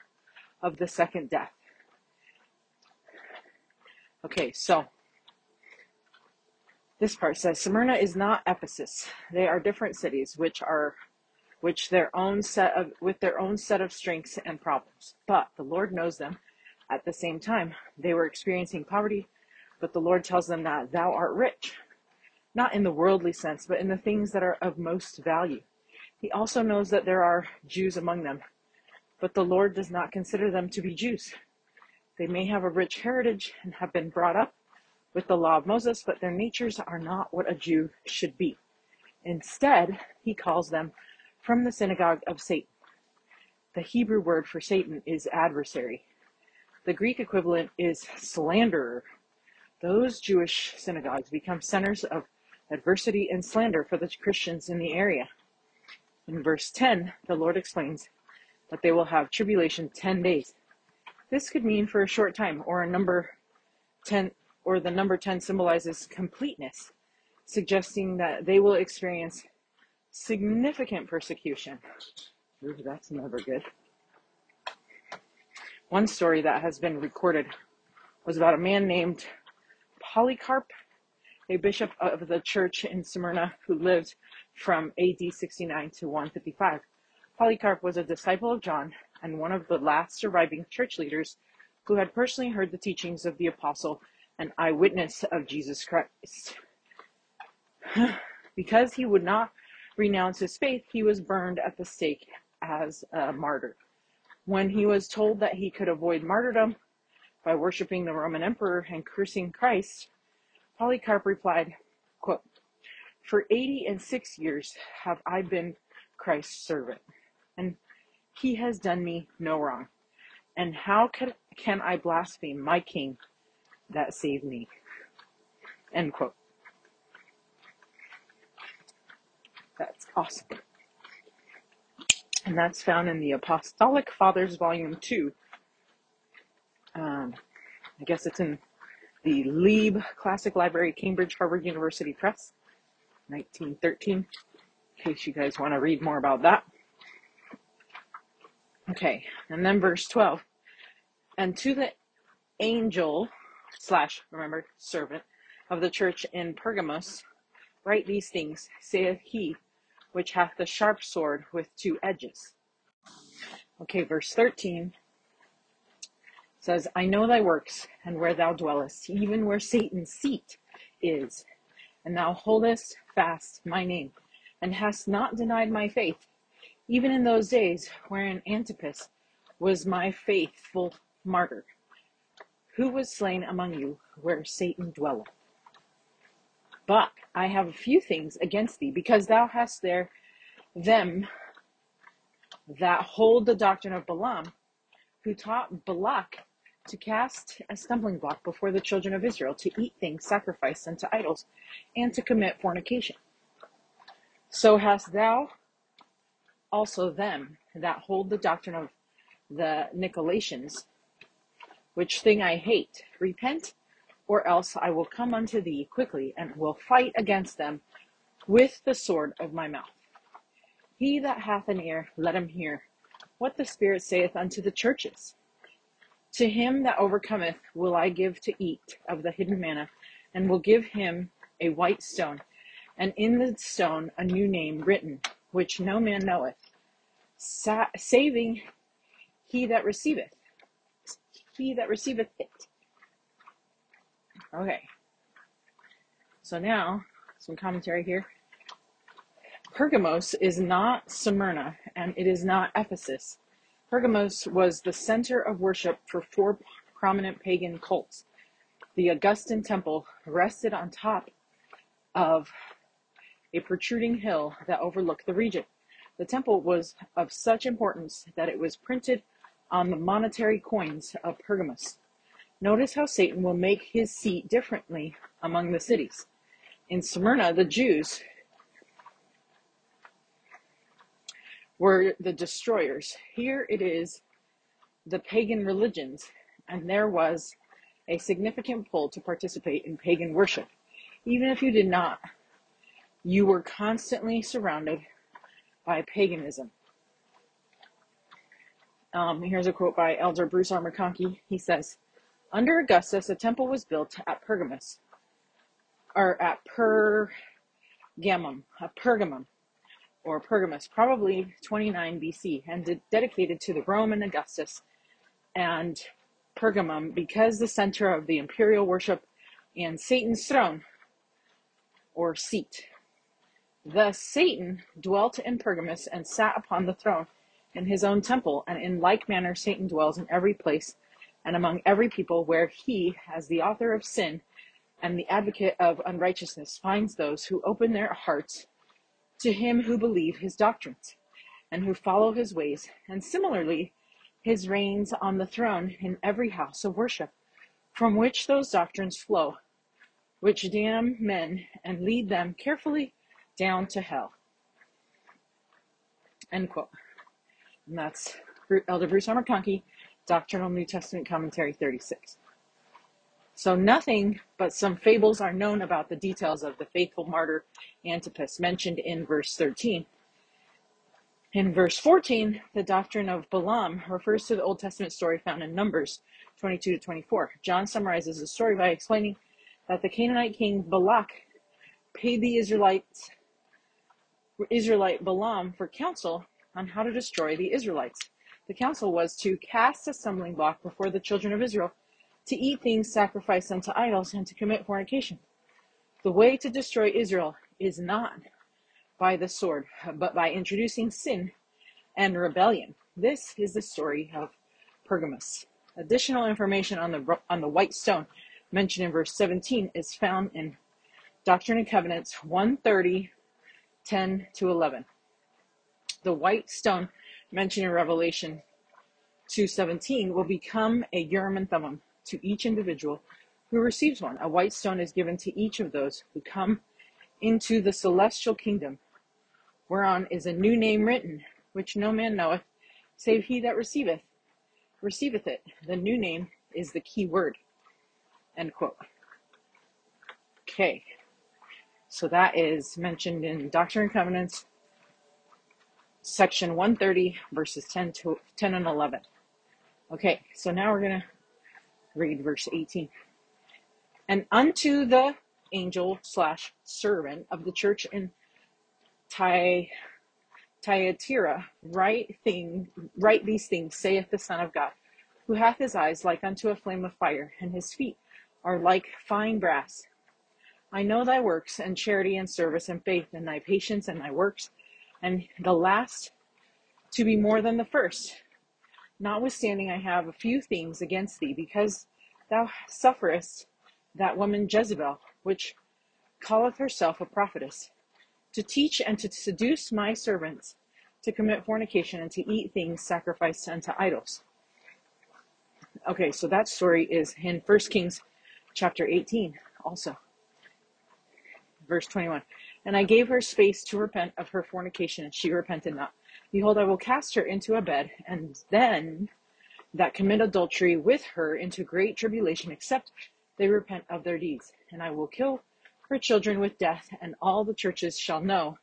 of the second death. Okay, so this part says Smyrna is not Ephesus. They are different cities which are which their own set of with their own set of strengths and problems. But the Lord knows them at the same time. They were experiencing poverty, but the Lord tells them that thou art rich, not in the worldly sense, but in the things that are of most value. He also knows that there are Jews among them, but the Lord does not consider them to be Jews. They may have a rich heritage and have been brought up with the law of Moses, but their natures are not what a Jew should be. Instead, he calls them from the synagogue of Satan. The Hebrew word for Satan is adversary. The Greek equivalent is slanderer. Those Jewish synagogues become centers of adversity and slander for the Christians in the area. In verse 10, the Lord explains that they will have tribulation 10 days. This could mean for a short time or a number 10 or the number 10 symbolizes completeness, suggesting that they will experience significant persecution. Ooh, that's never good. One story that has been recorded was about a man named Polycarp, a bishop of the church in Smyrna who lived from AD 69 to 155. Polycarp was a disciple of John and one of the last surviving church leaders who had personally heard the teachings of the apostle and eyewitness of Jesus Christ. because he would not renounce his faith, he was burned at the stake as a martyr. When he was told that he could avoid martyrdom by worshiping the Roman emperor and cursing Christ, Polycarp replied, quote, For eighty and six years have I been Christ's servant, and he has done me no wrong. And how can, can I blaspheme my king that saved me? End quote. That's awesome. And that's found in the Apostolic Fathers, Volume 2. Um, I guess it's in the Loeb Classic Library, Cambridge, Harvard University Press, 1913, in case you guys want to read more about that. Okay, and then verse 12. And to the angel, slash, remember, servant of the church in Pergamos, write these things, saith he which hath the sharp sword with two edges. Okay, verse 13 says, I know thy works and where thou dwellest, even where Satan's seat is, and thou holdest fast my name, and hast not denied my faith, even in those days wherein Antipas was my faithful martyr, who was slain among you where Satan dwelleth. But I have a few things against thee, because thou hast there them that hold the doctrine of Balaam, who taught Balak to cast a stumbling block before the children of Israel, to eat things sacrificed unto idols, and to commit fornication. So hast thou also them that hold the doctrine of the Nicolaitans, which thing I hate. Repent or else I will come unto thee quickly, and will fight against them with the sword of my mouth. He that hath an ear, let him hear what the Spirit saith unto the churches. To him that overcometh will I give to eat of the hidden manna, and will give him a white stone, and in the stone a new name written, which no man knoweth, sa- saving he that receiveth, he that receiveth it. Okay. So now, some commentary here. Pergamos is not Smyrna and it is not Ephesus. Pergamos was the center of worship for four prominent pagan cults. The Augustan temple rested on top of a protruding hill that overlooked the region. The temple was of such importance that it was printed on the monetary coins of Pergamos. Notice how Satan will make his seat differently among the cities. In Smyrna, the Jews were the destroyers. Here it is the pagan religions, and there was a significant pull to participate in pagan worship. Even if you did not, you were constantly surrounded by paganism. Um, here's a quote by Elder Bruce R. McConkie. He says, Under Augustus, a temple was built at Pergamus, or at Pergamum, at Pergamum, or Pergamus, probably 29 BC, and de- dedicated to the Roman Augustus and Pergamum because the center of the imperial worship and Satan's throne or seat. Thus Satan dwelt in Pergamus and sat upon the throne in his own temple, and in like manner Satan dwells in every place and among every people where he, as the author of sin and the advocate of unrighteousness, finds those who open their hearts to him who believe his doctrines and who follow his ways, and similarly his reigns on the throne in every house of worship, from which those doctrines flow, which damn men and lead them carefully down to hell. End quote. And that's Elder Bruce R. McConkie, Doctrinal New Testament Commentary 36. So nothing but some fables are known about the details of the faithful martyr Antipas mentioned in verse 13. In verse 14, the doctrine of Balaam refers to the Old Testament story found in Numbers 22 to 24. John summarizes the story by explaining that the Canaanite king Balak paid the Israelites Israelite Balaam for counsel on how to destroy the Israelites. The counsel was to cast a stumbling block before the children of Israel, to eat things sacrificed unto idols, and to commit fornication. The way to destroy Israel is not by the sword, but by introducing sin and rebellion. This is the story of Pergamus. Additional information on the on the white stone mentioned in verse 17 is found in Doctrine and Covenants 130, 10 to 11. The white stone mentioned in Revelation 2:17 will become a Urim and Thummim to each individual who receives one. A white stone is given to each of those who come into the celestial kingdom whereon is a new name written, which no man knoweth, save he that receiveth, receiveth it. The new name is the key word. End quote. Okay. So that is mentioned in Doctrine and Covenants, section 130, verses 10 to 10 and 11. Okay, so now we're gonna read verse 18. And unto the angel slash servant of the church in Ty, Thyatira, write thing, write these things, saith the Son of God, who hath his eyes like unto a flame of fire, and his feet are like fine brass. I know thy works, and charity, and service, and faith, and thy patience, and thy works, and the last to be more than the first. Notwithstanding, I have a few things against thee, because thou sufferest that woman Jezebel, which calleth herself a prophetess to teach and to seduce my servants to commit fornication and to eat things sacrificed unto idols. Okay, so that story is in 1 Kings chapter 18 also. Verse 21. And I gave her space to repent of her fornication, and she repented not. Behold, I will cast her into a bed, and then that commit adultery with her into great tribulation, except they repent of their deeds. And I will kill her children with death, and all the churches shall know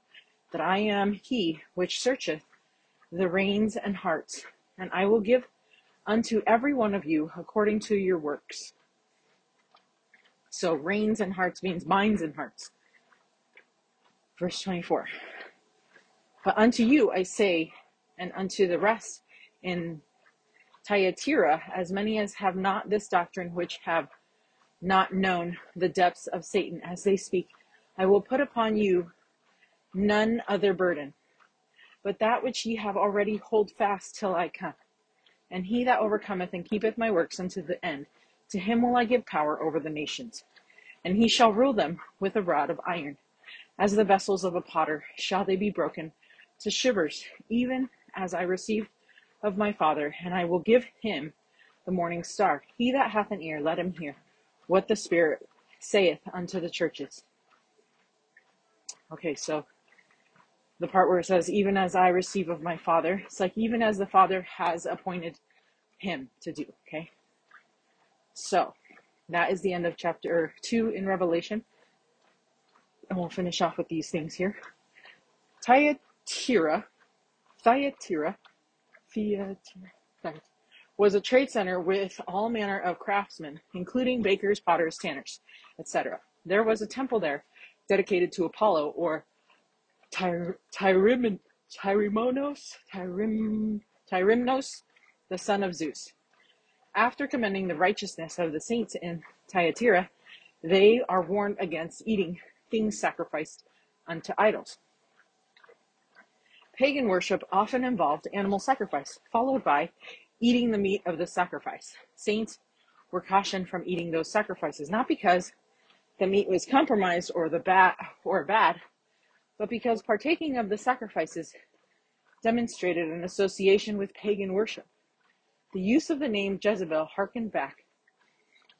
that I am he which searcheth the reins and hearts, and I will give unto every one of you according to your works. So, reins and hearts means minds and hearts. Verse 24. But unto you I say, and unto the rest in Thyatira, as many as have not this doctrine, which have not known the depths of Satan as they speak. I will put upon you none other burden, but that which ye have already hold fast till I come. And he that overcometh and keepeth my works unto the end, to him will I give power over the nations. And he shall rule them with a rod of iron. As the vessels of a potter shall they be broken to shivers, even as I received of my Father, and I will give him the morning star. He that hath an ear, let him hear what the Spirit saith unto the churches. Okay, so the part where it says, even as I receive of my Father, it's like even as the Father has appointed him to do, okay? So that is the end of chapter 2 in Revelation. And we'll finish off with these things here. Thyatira, Thyatira, Thyatira, was a trade center with all manner of craftsmen, including bakers, potters, tanners, etc. There was a temple there dedicated to Apollo or Tyr- Tyrim- Tyrimnos, Tyrim- Tyrimnos, the son of Zeus. After commending the righteousness of the saints in Thyatira, they are warned against eating things sacrificed unto idols. Pagan worship often involved animal sacrifice, followed by eating the meat of the sacrifice. Saints were cautioned from eating those sacrifices, not because the meat was compromised or the bad or bad, but because partaking of the sacrifices demonstrated an association with pagan worship. The use of the name Jezebel harkened back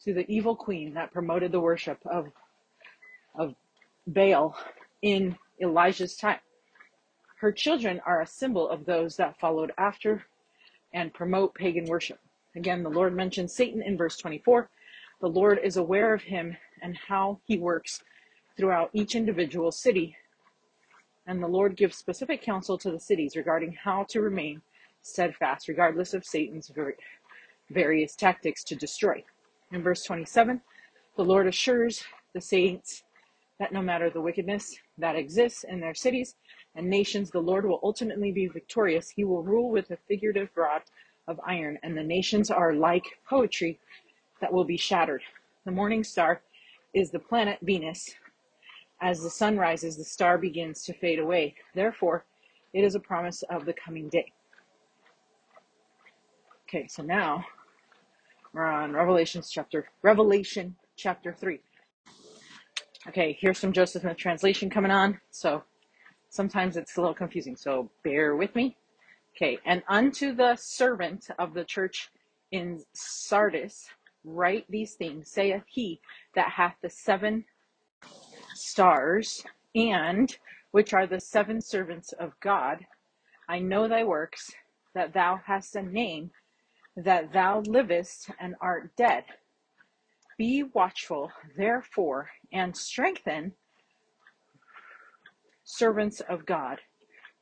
to the evil queen that promoted the worship of, of Baal in Elijah's time. Her children are a symbol of those that followed after and promote pagan worship. Again, the Lord mentions Satan in verse 24. The Lord is aware of him and how he works throughout each individual city. And the Lord gives specific counsel to the cities regarding how to remain steadfast, regardless of Satan's various tactics to destroy. In verse 27, the Lord assures the saints that no matter the wickedness that exists in their cities and nations, the Lord will ultimately be victorious. He will rule with a figurative rod of iron, and the nations are like poetry that will be shattered. The morning star is the planet Venus. As the sun rises, the star begins to fade away. Therefore, it is a promise of the coming day. Okay, so now we're on Revelations chapter Revelation chapter 3. Okay, here's some Joseph Smith translation coming on. So sometimes it's a little confusing, so bear with me. Okay, and unto the servant of the church in Sardis, write these things, saith he that hath the seven stars, and which are the seven servants of God. I know thy works, that thou hast a name, that thou livest and art dead. Be watchful, therefore, and strengthen servants of God.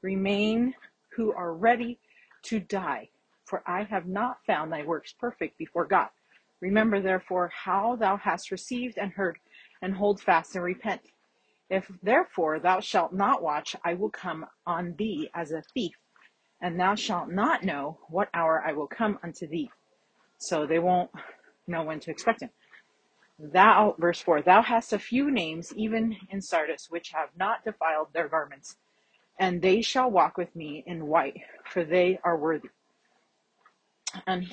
Remain who are ready to die, for I have not found thy works perfect before God. Remember, therefore, how thou hast received and heard, and hold fast and repent. If therefore thou shalt not watch, I will come on thee as a thief, and thou shalt not know what hour I will come unto thee. So they won't know when to expect him. Thou, verse 4, thou hast a few names, even in Sardis, which have not defiled their garments, and they shall walk with me in white, for they are worthy. And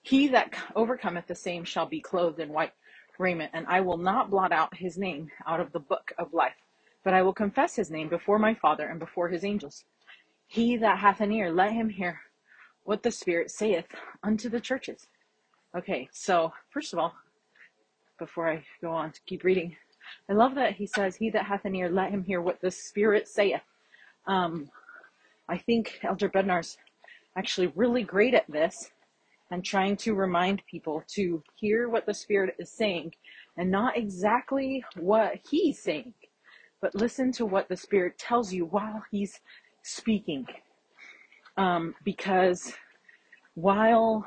he that overcometh the same shall be clothed in white raiment, and I will not blot out his name out of the book of life, but I will confess his name before my Father and before his angels. He that hath an ear, let him hear what the Spirit saith unto the churches. Okay, so first of all, before I go on to keep reading, I love that he says, He that hath an ear, let him hear what the Spirit saith. Um, I think Elder Bednar's actually really great at this and trying to remind people to hear what the Spirit is saying and not exactly what He's saying, but listen to what the Spirit tells you while He's speaking. Um, because while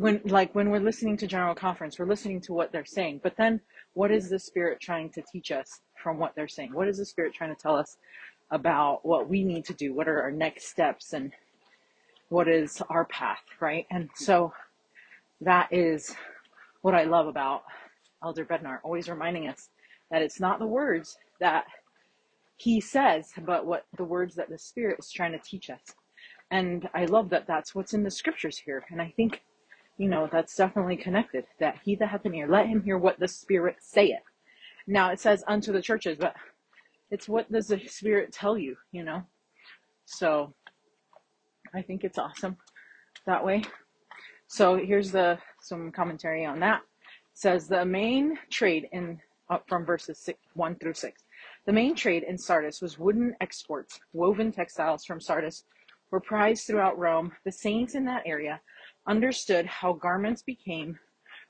when like when we're listening to general conference we're listening to what they're saying but then what is the spirit trying to teach us from what they're saying? What is the spirit trying to tell us about what we need to do? What are our next steps and what is our path right? And so that is what i love about elder bednar always reminding us that it's not the words that he says but what the words that the spirit is trying to teach us. And i love that that's what's in the scriptures here. And i think you know, that's definitely connected. That he that hath an ear, let him hear what the Spirit saith. Now it says unto the churches, but it's what does the Spirit tell you, you know? So I think it's awesome that way. So here's the some commentary on that. It says the main trade in up from verses six, one through six. The main trade in Sardis was wooden exports. Woven textiles from Sardis were prized throughout Rome. The saints in that area understood how garments became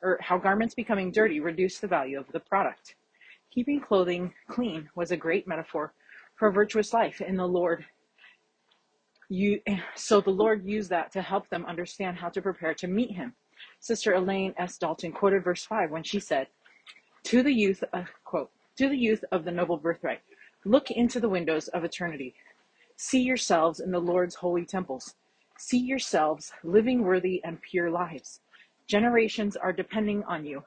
or how garments becoming dirty reduced the value of the product. Keeping clothing clean was a great metaphor for virtuous life in the Lord You, so the Lord used that to help them understand how to prepare to meet him. Sister Elaine S. Dalton quoted verse 5 when she said, To the youth, uh, quote, to the youth of the noble birthright, look into the windows of eternity. See yourselves in the Lord's holy temples. See yourselves living worthy and pure lives. Generations are depending on you.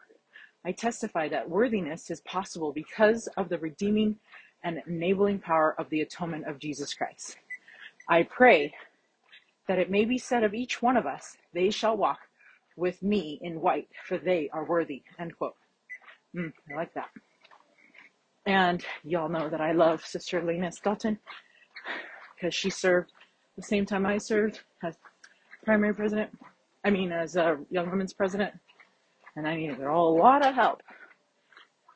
I testify that worthiness is possible because of the redeeming and enabling power of the atonement of Jesus Christ. I pray that it may be said of each one of us, they shall walk with me in white, for they are worthy. End quote. Mm, I like that. And y'all know that I love Sister Elaine Dalton because she served the same time I served as primary president. I mean, as a young women's president. And I needed a lot of help.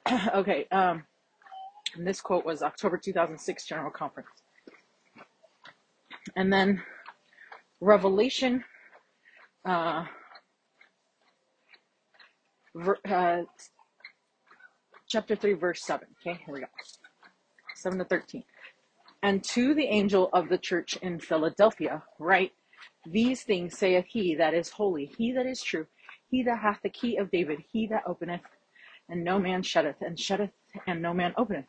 okay, um, this quote was October 2006 General Conference. And then Revelation uh, ver, uh, chapter 3, verse 7. Okay, here we go. 7 to 13. And to the angel of the church in Philadelphia, write, These things saith he that is holy, he that is true, he that hath the key of David, he that openeth, and no man shutteth, and shutteth, and no man openeth.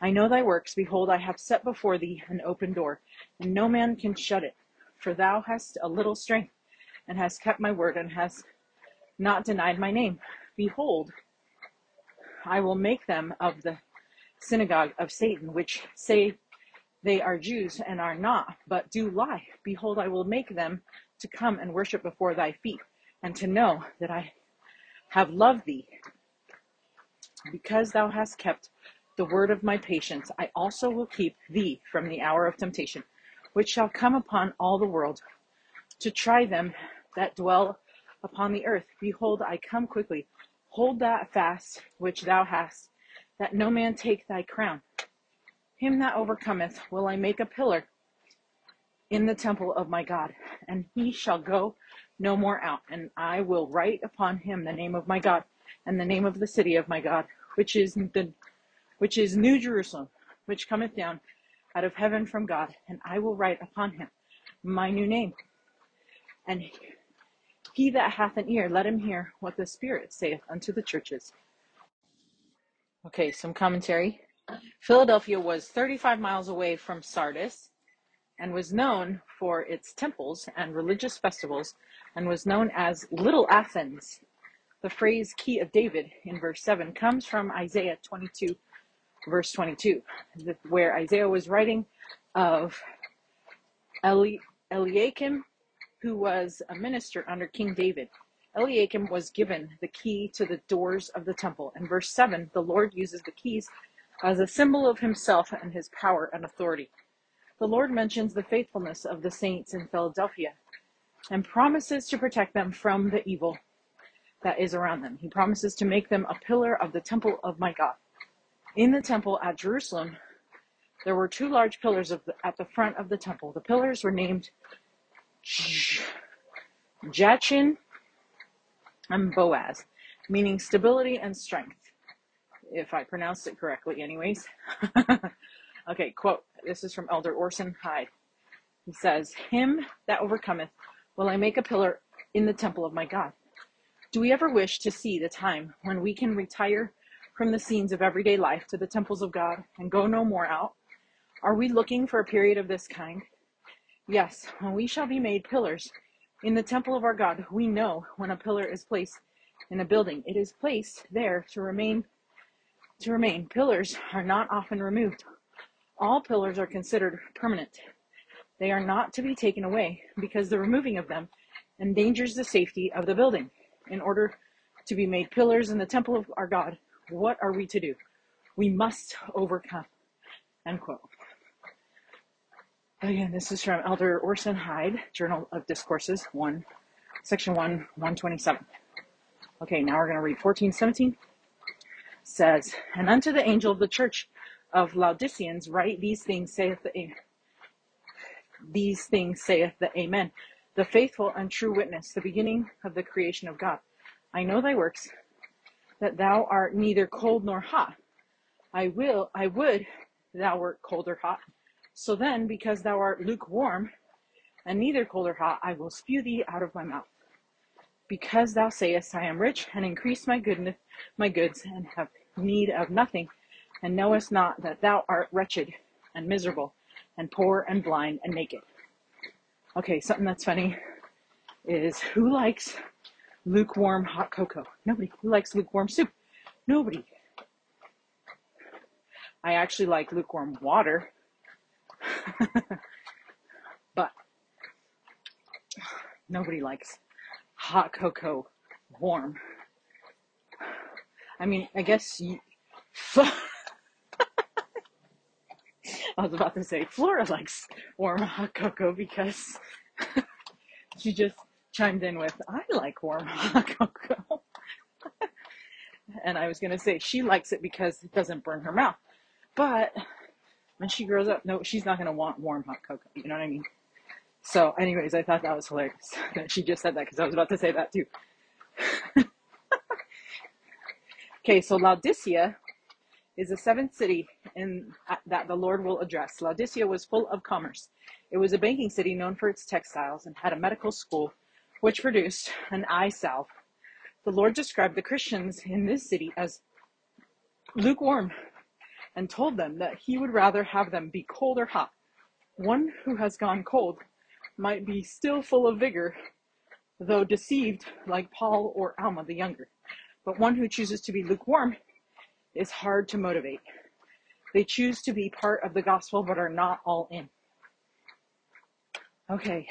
I know thy works. Behold, I have set before thee an open door, and no man can shut it. For thou hast a little strength, and hast kept my word, and hast not denied my name. Behold, I will make them of the synagogue of Satan, which say they are Jews and are not, but do lie. Behold, I will make them to come and worship before thy feet, and to know that I have loved thee. Because thou hast kept the word of my patience, I also will keep thee from the hour of temptation, which shall come upon all the world to try them that dwell upon the earth. Behold, I come quickly. Hold that fast which thou hast, that no man take thy crown. Him that overcometh will I make a pillar in the temple of my God, and he shall go no more out. And I will write upon him the name of my God, and the name of the city of my God, which is the which is New Jerusalem, which cometh down out of heaven from God, and I will write upon him my new name. And he that hath an ear, let him hear what the Spirit saith unto the churches. Okay, some commentary. Philadelphia was 35 miles away from Sardis and was known for its temples and religious festivals and was known as Little Athens. The phrase key of David in verse 7 comes from Isaiah 22, verse 22, where Isaiah was writing of Eli- Eliakim, who was a minister under King David. Eliakim was given the key to the doors of the temple. In verse 7, the Lord uses the keys as a symbol of himself and his power and authority. The Lord mentions the faithfulness of the saints in Philadelphia and promises to protect them from the evil that is around them. He promises to make them a pillar of the temple of my God. In the temple at Jerusalem, there were two large pillars the, at the front of the temple. The pillars were named Jachin and Boaz, meaning stability and strength if I pronounced it correctly, anyways. okay, quote. This is from Elder Orson Hyde. He says, Him that overcometh will I make a pillar in the temple of my God. Do we ever wish to see the time when we can retire from the scenes of everyday life to the temples of God and go no more out? Are we looking for a period of this kind? Yes, when we shall be made pillars in the temple of our God, we know when a pillar is placed in a building, it is placed there to remain to remain. Pillars are not often removed. All pillars are considered permanent. They are not to be taken away because the removing of them endangers the safety of the building. In order to be made pillars in the temple of our God, what are we to do? We must overcome. End quote. Again, this is from Elder Orson Hyde, Journal of Discourses, 1, section 1, 127. Okay, now we're going to read 1417 says, And unto the angel of the church of Laodiceans write these things saith the these things saith the Amen, the faithful and true witness, the beginning of the creation of God. I know thy works, that thou art neither cold nor hot. I will I would thou wert cold or hot. So then, because thou art lukewarm and neither cold or hot, I will spew thee out of my mouth. Because thou sayest, I am rich and increase my goodness, my goods, and have need of nothing, and knowest not that thou art wretched and miserable, and poor and blind and naked. Okay, something that's funny is who likes lukewarm hot cocoa? Nobody. Who likes lukewarm soup? Nobody. I actually like lukewarm water. but nobody likes hot cocoa warm. I mean, I guess you, I was about to say Flora likes warm hot cocoa because she just chimed in with, I like warm hot cocoa. and I was going to say she likes it because it doesn't burn her mouth. But when she grows up, no, she's not going to want warm hot cocoa. You know what I mean? So, anyways, I thought that was hilarious that she just said that because I was about to say that too. Okay, so Laodicea is the seventh city in uh, that the Lord will address. Laodicea was full of commerce. It was a banking city known for its textiles and had a medical school which produced an eye salve. The Lord described the Christians in this city as lukewarm and told them that he would rather have them be cold or hot. One who has gone cold might be still full of vigor, though deceived like Paul or Alma the younger. But one who chooses to be lukewarm is hard to motivate. They choose to be part of the gospel but are not all in. Okay.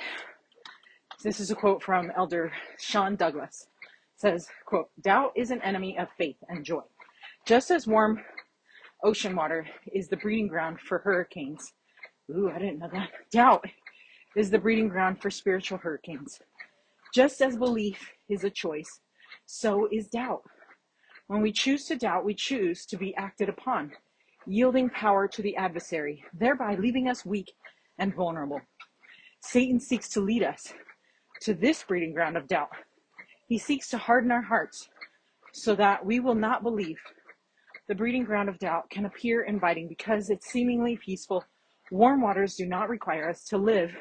This is a quote from Elder Sean Douglas. It says, quote, doubt is an enemy of faith and joy. Just as warm ocean water is the breeding ground for hurricanes. Ooh, I didn't know that. Doubt is the breeding ground for spiritual hurricanes. Just as belief is a choice, so is doubt. When we choose to doubt, we choose to be acted upon, yielding power to the adversary, thereby leaving us weak and vulnerable. Satan seeks to lead us to this breeding ground of doubt. He seeks to harden our hearts so that we will not believe the breeding ground of doubt can appear inviting because it's seemingly peaceful. Warm waters do not require us to live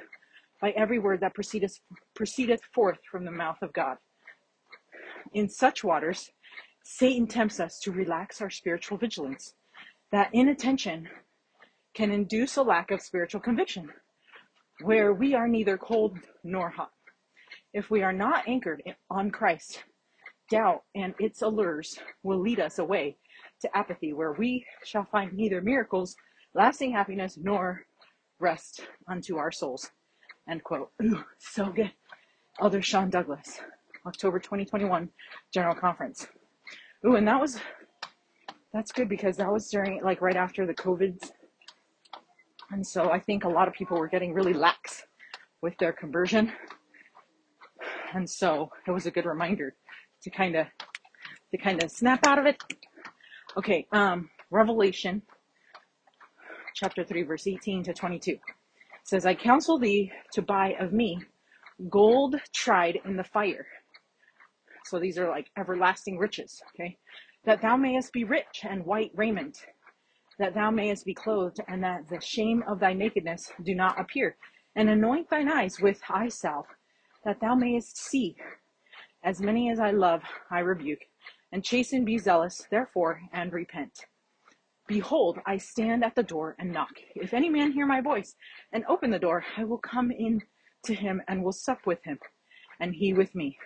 by every word that proceedeth, proceedeth forth from the mouth of God. In such waters, Satan tempts us to relax our spiritual vigilance. That inattention can induce a lack of spiritual conviction, where we are neither cold nor hot. If we are not anchored on Christ, doubt and its allures will lead us away to apathy, where we shall find neither miracles, lasting happiness, nor rest unto our souls. End quote. Ooh, so good. Elder Sean Douglas, October 2021 General Conference. Ooh, and that was, that's good because that was during, like, right after the COVID. And so I think a lot of people were getting really lax with their conversion. And so it was a good reminder to kind of, to kind of snap out of it Okay, um, Revelation chapter 3, verse 18 to 22 says, I counsel thee to buy of me gold tried in the fire. So these are like everlasting riches, okay? That thou mayest be rich and white raiment, that thou mayest be clothed, and that the shame of thy nakedness do not appear. And anoint thine eyes with eye salve, that thou mayest see. As many as I love, I rebuke and chasten be zealous, therefore, and repent. Behold, I stand at the door and knock. If any man hear my voice and open the door, I will come in to him and will sup with him, and he with me.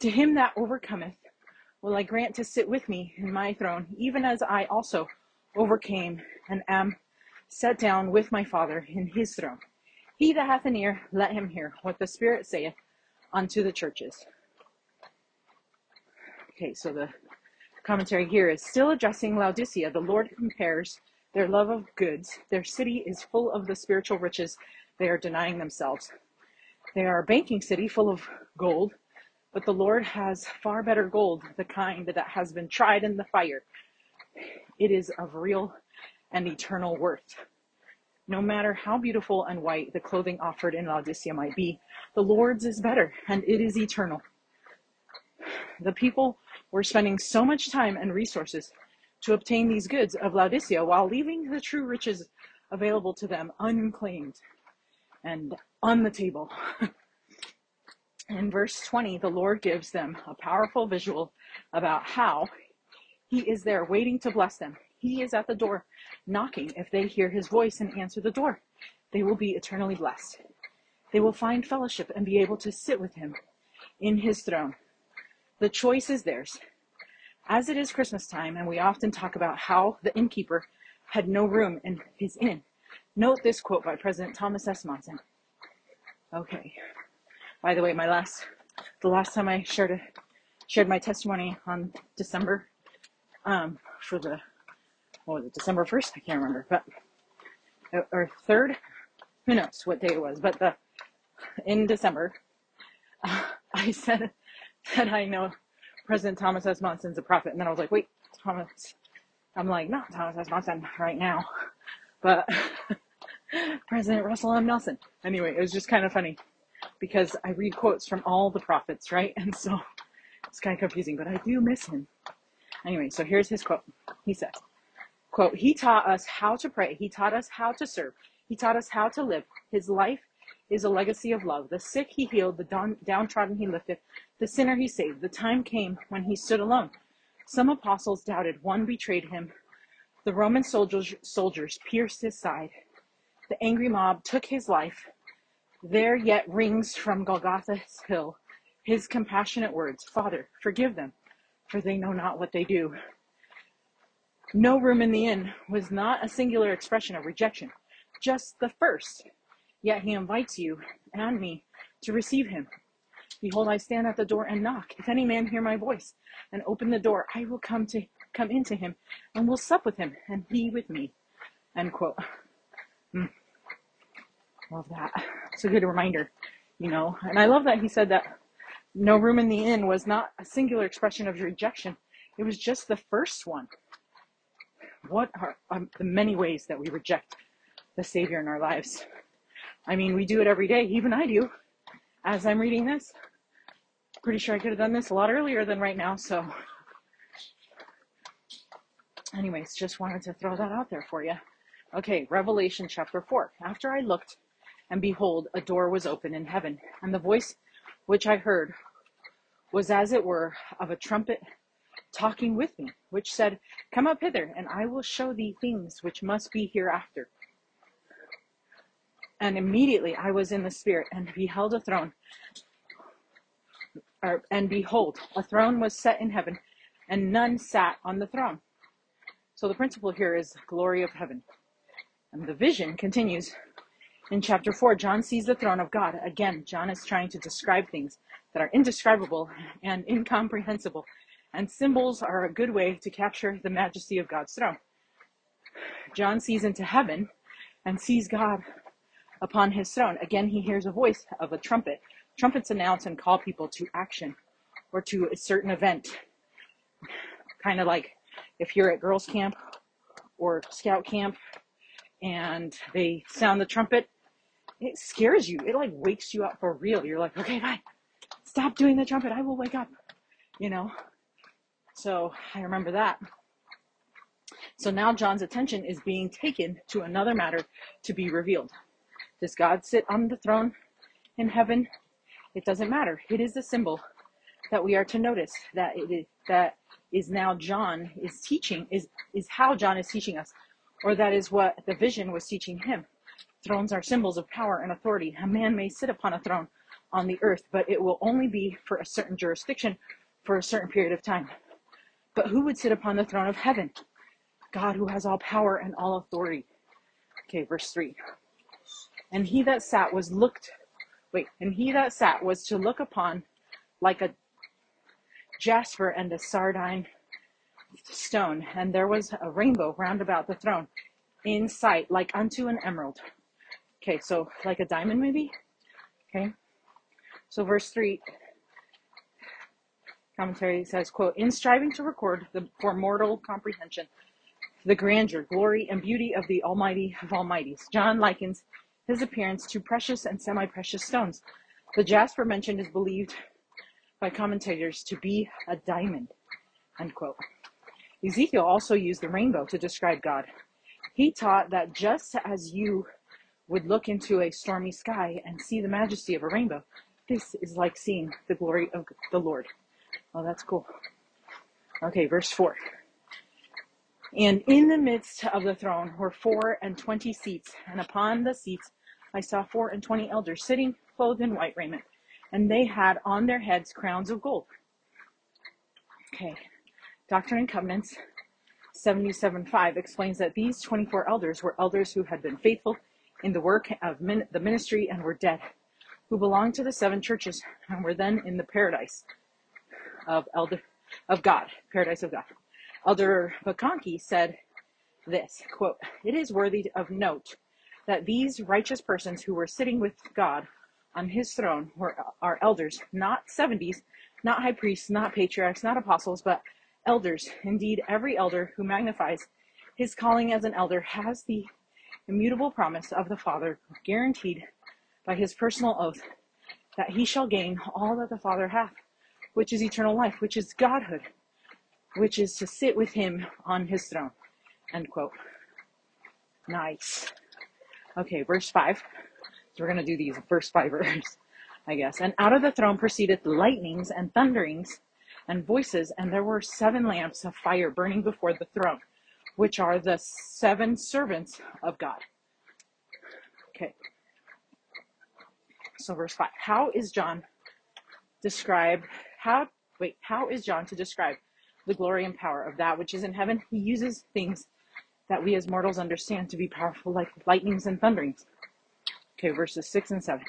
To him that overcometh will I grant to sit with me in my throne, even as I also overcame and am set down with my Father in his throne. He that hath an ear, let him hear what the Spirit saith unto the churches. Okay, so the commentary here is still addressing Laodicea. The Lord compares their love of goods. Their city is full of the spiritual riches they are denying themselves. They are a banking city full of gold, but the Lord has far better gold, the kind that has been tried in the fire. It is of real and eternal worth. No matter how beautiful and white the clothing offered in Laodicea might be, the Lord's is better and it is eternal. The people were spending so much time and resources to obtain these goods of Laodicea while leaving the true riches available to them unclaimed. and on the table. In verse 20, the Lord gives them a powerful visual about how He is there waiting to bless them. He is at the door knocking. If they hear His voice and answer the door, they will be eternally blessed. They will find fellowship and be able to sit with Him in His throne. The choice is theirs. As it is Christmas time, and we often talk about how the innkeeper had no room in his inn, note this quote by President Thomas S. Monson. Okay. By the way, my last, the last time I shared a, shared my testimony on December, um, for the, what was it, December 1st? I can't remember, but, or 3rd? Who knows what day it was, but the, in December, uh, I said that I know President Thomas S. Monson's a prophet. And then I was like, wait, Thomas. I'm like, not Thomas S. Monson right now, but President Russell M. Nelson. Anyway, it was just kind of funny because I read quotes from all the prophets, right? And so it's kind of confusing, but I do miss him. Anyway, so here's his quote. He says, quote, he taught us how to pray. He taught us how to serve. He taught us how to live. His life is a legacy of love. The sick he healed, the downtrodden he lifted, the sinner he saved. The time came when he stood alone. Some apostles doubted, one betrayed him. The Roman soldiers, soldiers pierced his side. The angry mob took his life. There yet rings from Golgotha's hill his compassionate words Father, forgive them, for they know not what they do. No room in the inn was not a singular expression of rejection, just the first Yet he invites you and me to receive him. Behold, I stand at the door and knock. If any man hear my voice and open the door, I will come to come into him and will sup with him and he with me. End quote. Mm. Love that. It's a good reminder, you know. And I love that he said that no room in the inn was not a singular expression of rejection. It was just the first one. What are um, the many ways that we reject the Savior in our lives? I mean, we do it every day. Even I do. As I'm reading this, pretty sure I could have done this a lot earlier than right now. So, anyways, just wanted to throw that out there for you. Okay, Revelation chapter 4. After I looked, and behold, a door was open in heaven, and the voice which I heard was as it were of a trumpet talking with me, which said, Come up hither, and I will show thee things which must be hereafter. And immediately I was in the spirit and beheld a throne. Or, and behold, a throne was set in heaven, and none sat on the throne. So the principle here is glory of heaven. And the vision continues in chapter 4. John sees the throne of God. Again, John is trying to describe things that are indescribable and incomprehensible. And symbols are a good way to capture the majesty of God's throne. John sees into heaven and sees God upon his throne. Again, he hears a voice of a trumpet. Trumpets announce and call people to action or to a certain event. Kind of like if you're at girls' camp or scout camp and they sound the trumpet, it scares you. It like wakes you up for real. You're like, okay, bye. Stop doing the trumpet. I will wake up. You know? So I remember that. So now John's attention is being taken to another matter to be revealed. Does God sit on the throne in heaven? It doesn't matter. It is a symbol that we are to notice that it is, that is now John is teaching is is how John is teaching us, or that is what the vision was teaching him. Thrones are symbols of power and authority. A man may sit upon a throne on the earth, but it will only be for a certain jurisdiction for a certain period of time. But who would sit upon the throne of heaven? God who has all power and all authority. Okay, verse 3. And he that sat was looked, wait, and he that sat was to look upon like a jasper and a sardine stone. And there was a rainbow round about the throne in sight, like unto an emerald. Okay, so like a diamond maybe? Okay. So verse 3 commentary says, quote, in striving to record the for mortal comprehension the grandeur, glory, and beauty of the Almighty of Almighties. John likens his appearance to precious and semi-precious stones. The jasper mentioned is believed by commentators to be a diamond. End quote. Ezekiel also used the rainbow to describe God. He taught that just as you would look into a stormy sky and see the majesty of a rainbow. This is like seeing the glory of the Lord. Oh, that's cool. Okay, verse 4. And in the midst of the throne were four and twenty seats, and upon the seats I saw four and twenty elders sitting, clothed in white raiment, and they had on their heads crowns of gold. Okay, Doctrine and Covenants 77.5 explains that these 24 elders were elders who had been faithful in the work of min- the ministry and were dead, who belonged to the seven churches and were then in the paradise of elder of God, paradise of God. Elder McConkie said this quote, It is worthy of note that these righteous persons who were sitting with God on his throne were our elders, not 70s, not high priests, not patriarchs, not apostles, but elders. Indeed, every elder who magnifies his calling as an elder has the immutable promise of the Father, guaranteed by his personal oath, that he shall gain all that the Father hath, which is eternal life, which is Godhood, which is to sit with him on his throne. End quote. Nice. Okay, verse 5. So we're going to do these verse by verse, I guess. And out of the throne proceeded lightnings and thunderings and voices, and there were seven lamps of fire burning before the throne, which are the seven servants of God. Okay. So verse 5. How is John describe how wait, how is John to describe the glory and power of that which is in heaven? He uses things that we as mortals understand to be powerful like lightnings and thunderings. Okay, verses 6 and 7.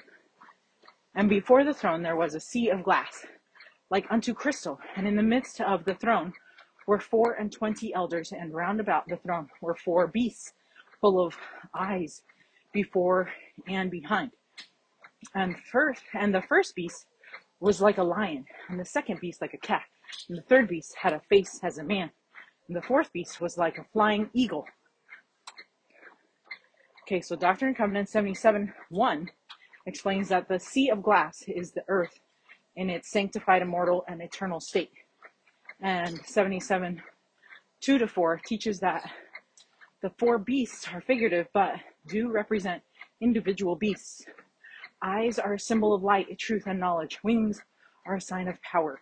And before the throne there was a sea of glass like unto crystal, and in the midst of the throne were four and twenty elders, and round about the throne were four beasts full of eyes before and behind. And first and the first beast was like a lion, and the second beast like a cat, and the third beast had a face as a man, and the fourth beast was like a flying eagle. Okay, so Doctrine and Covenant 77 1 explains that the sea of glass is the earth in its sanctified, immortal, and eternal state. And 77, 2 to 4 teaches that the four beasts are figurative, but do represent individual beasts. Eyes are a symbol of light, truth, and knowledge. Wings are a sign of power,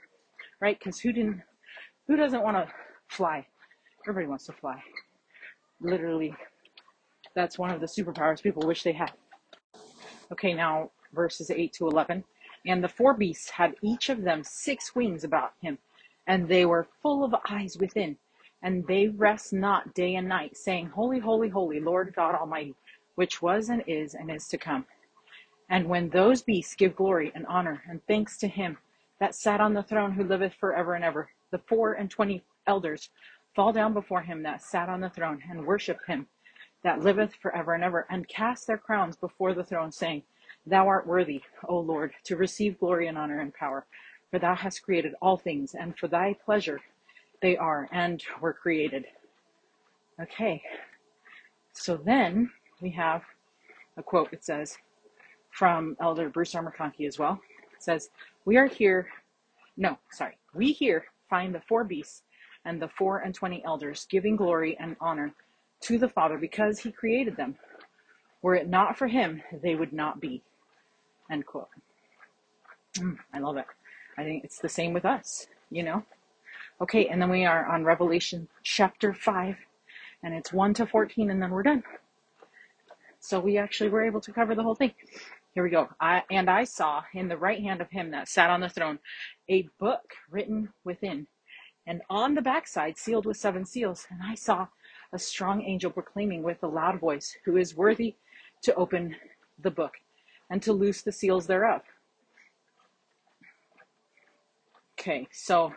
right? Because who didn't, who doesn't want to fly? Everybody wants to fly. Literally, that's one of the superpowers people wish they had. Okay, now verses 8 to 11. And the four beasts had each of them six wings about him, and they were full of eyes within. And they rest not day and night, saying, Holy, holy, holy, Lord God Almighty, which was and is and is to come. And when those beasts give glory and honor and thanks to him that sat on the throne who liveth forever and ever, the four and twenty elders fall down before him that sat on the throne and worship him that liveth forever and ever, and cast their crowns before the throne, saying, Thou art worthy, O Lord, to receive glory and honor and power, for thou hast created all things, and for thy pleasure they are and were created. Okay, so then we have a quote, it says, from Elder Bruce R. McConkie as well. It says, We are here, no, sorry, we here find the four beasts and the four and twenty elders giving glory and honor to the Father because he created them. Were it not for him, they would not be. End quote. Mm, I love it. I think it's the same with us, you know? Okay, and then we are on Revelation chapter 5, and it's 1 to 14, and then we're done. So we actually were able to cover the whole thing. Here we go. I, and I saw in the right hand of him that sat on the throne a book written within, and on the backside sealed with seven seals. And I saw a strong angel proclaiming with a loud voice, Who is worthy to open the book and to loose the seals thereof. Okay, so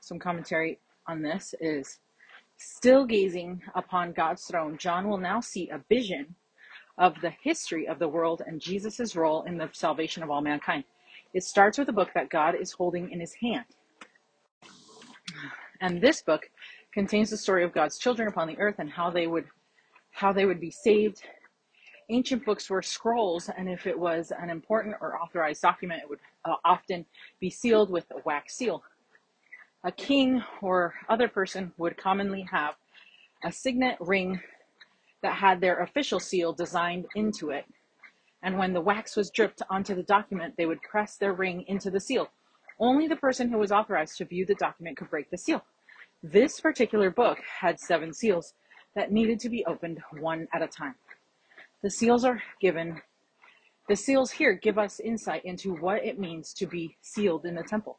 some commentary on this is still gazing upon God's throne, John will now see a vision of the history of the world and Jesus' role in the salvation of all mankind. It starts with a book that God is holding in his hand. And this book contains the story of God's children upon the earth and how they would how they would be saved ancient books were scrolls, and if it was an important or authorized document, it would uh, often be sealed with a wax seal. A king or other person would commonly have a signet ring that had their official seal designed into it. And when the wax was dripped onto the document, they would press their ring into the seal. Only the person who was authorized to view the document could break the seal. This particular book had seven seals that needed to be opened one at a time. The seals are given, the seals here give us insight into what it means to be sealed in the temple.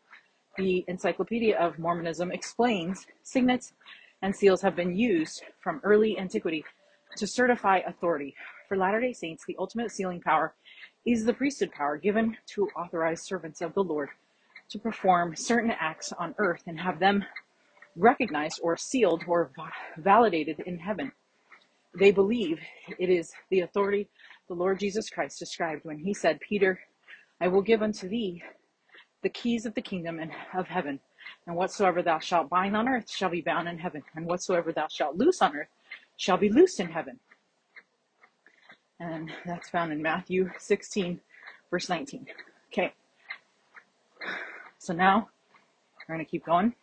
The Encyclopedia of Mormonism explains signets and seals have been used from early antiquity to certify authority. For Latter day Saints, the ultimate sealing power is the priesthood power given to authorized servants of the Lord to perform certain acts on earth and have them recognized or sealed or validated in heaven. They believe it is the authority the Lord Jesus Christ described when he said, Peter, I will give unto thee the keys of the kingdom and of heaven. And whatsoever thou shalt bind on earth shall be bound in heaven, and whatsoever thou shalt loose on earth shall be loosed in heaven. And that's found in Matthew 16, verse 19. Okay. So now we're going to keep going.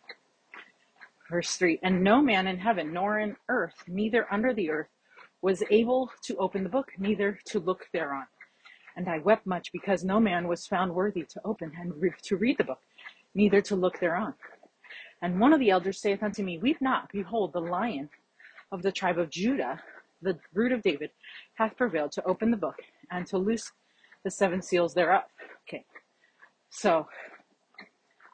Verse 3 And no man in heaven, nor in earth, neither under the earth, was able to open the book, neither to look thereon. And I wept much because no man was found worthy to open and re- to read the book, neither to look thereon. And one of the elders saith unto me, Weep not, behold, the lion of the tribe of Judah, the root of David, hath prevailed to open the book and to loose the seven seals thereof. Okay. So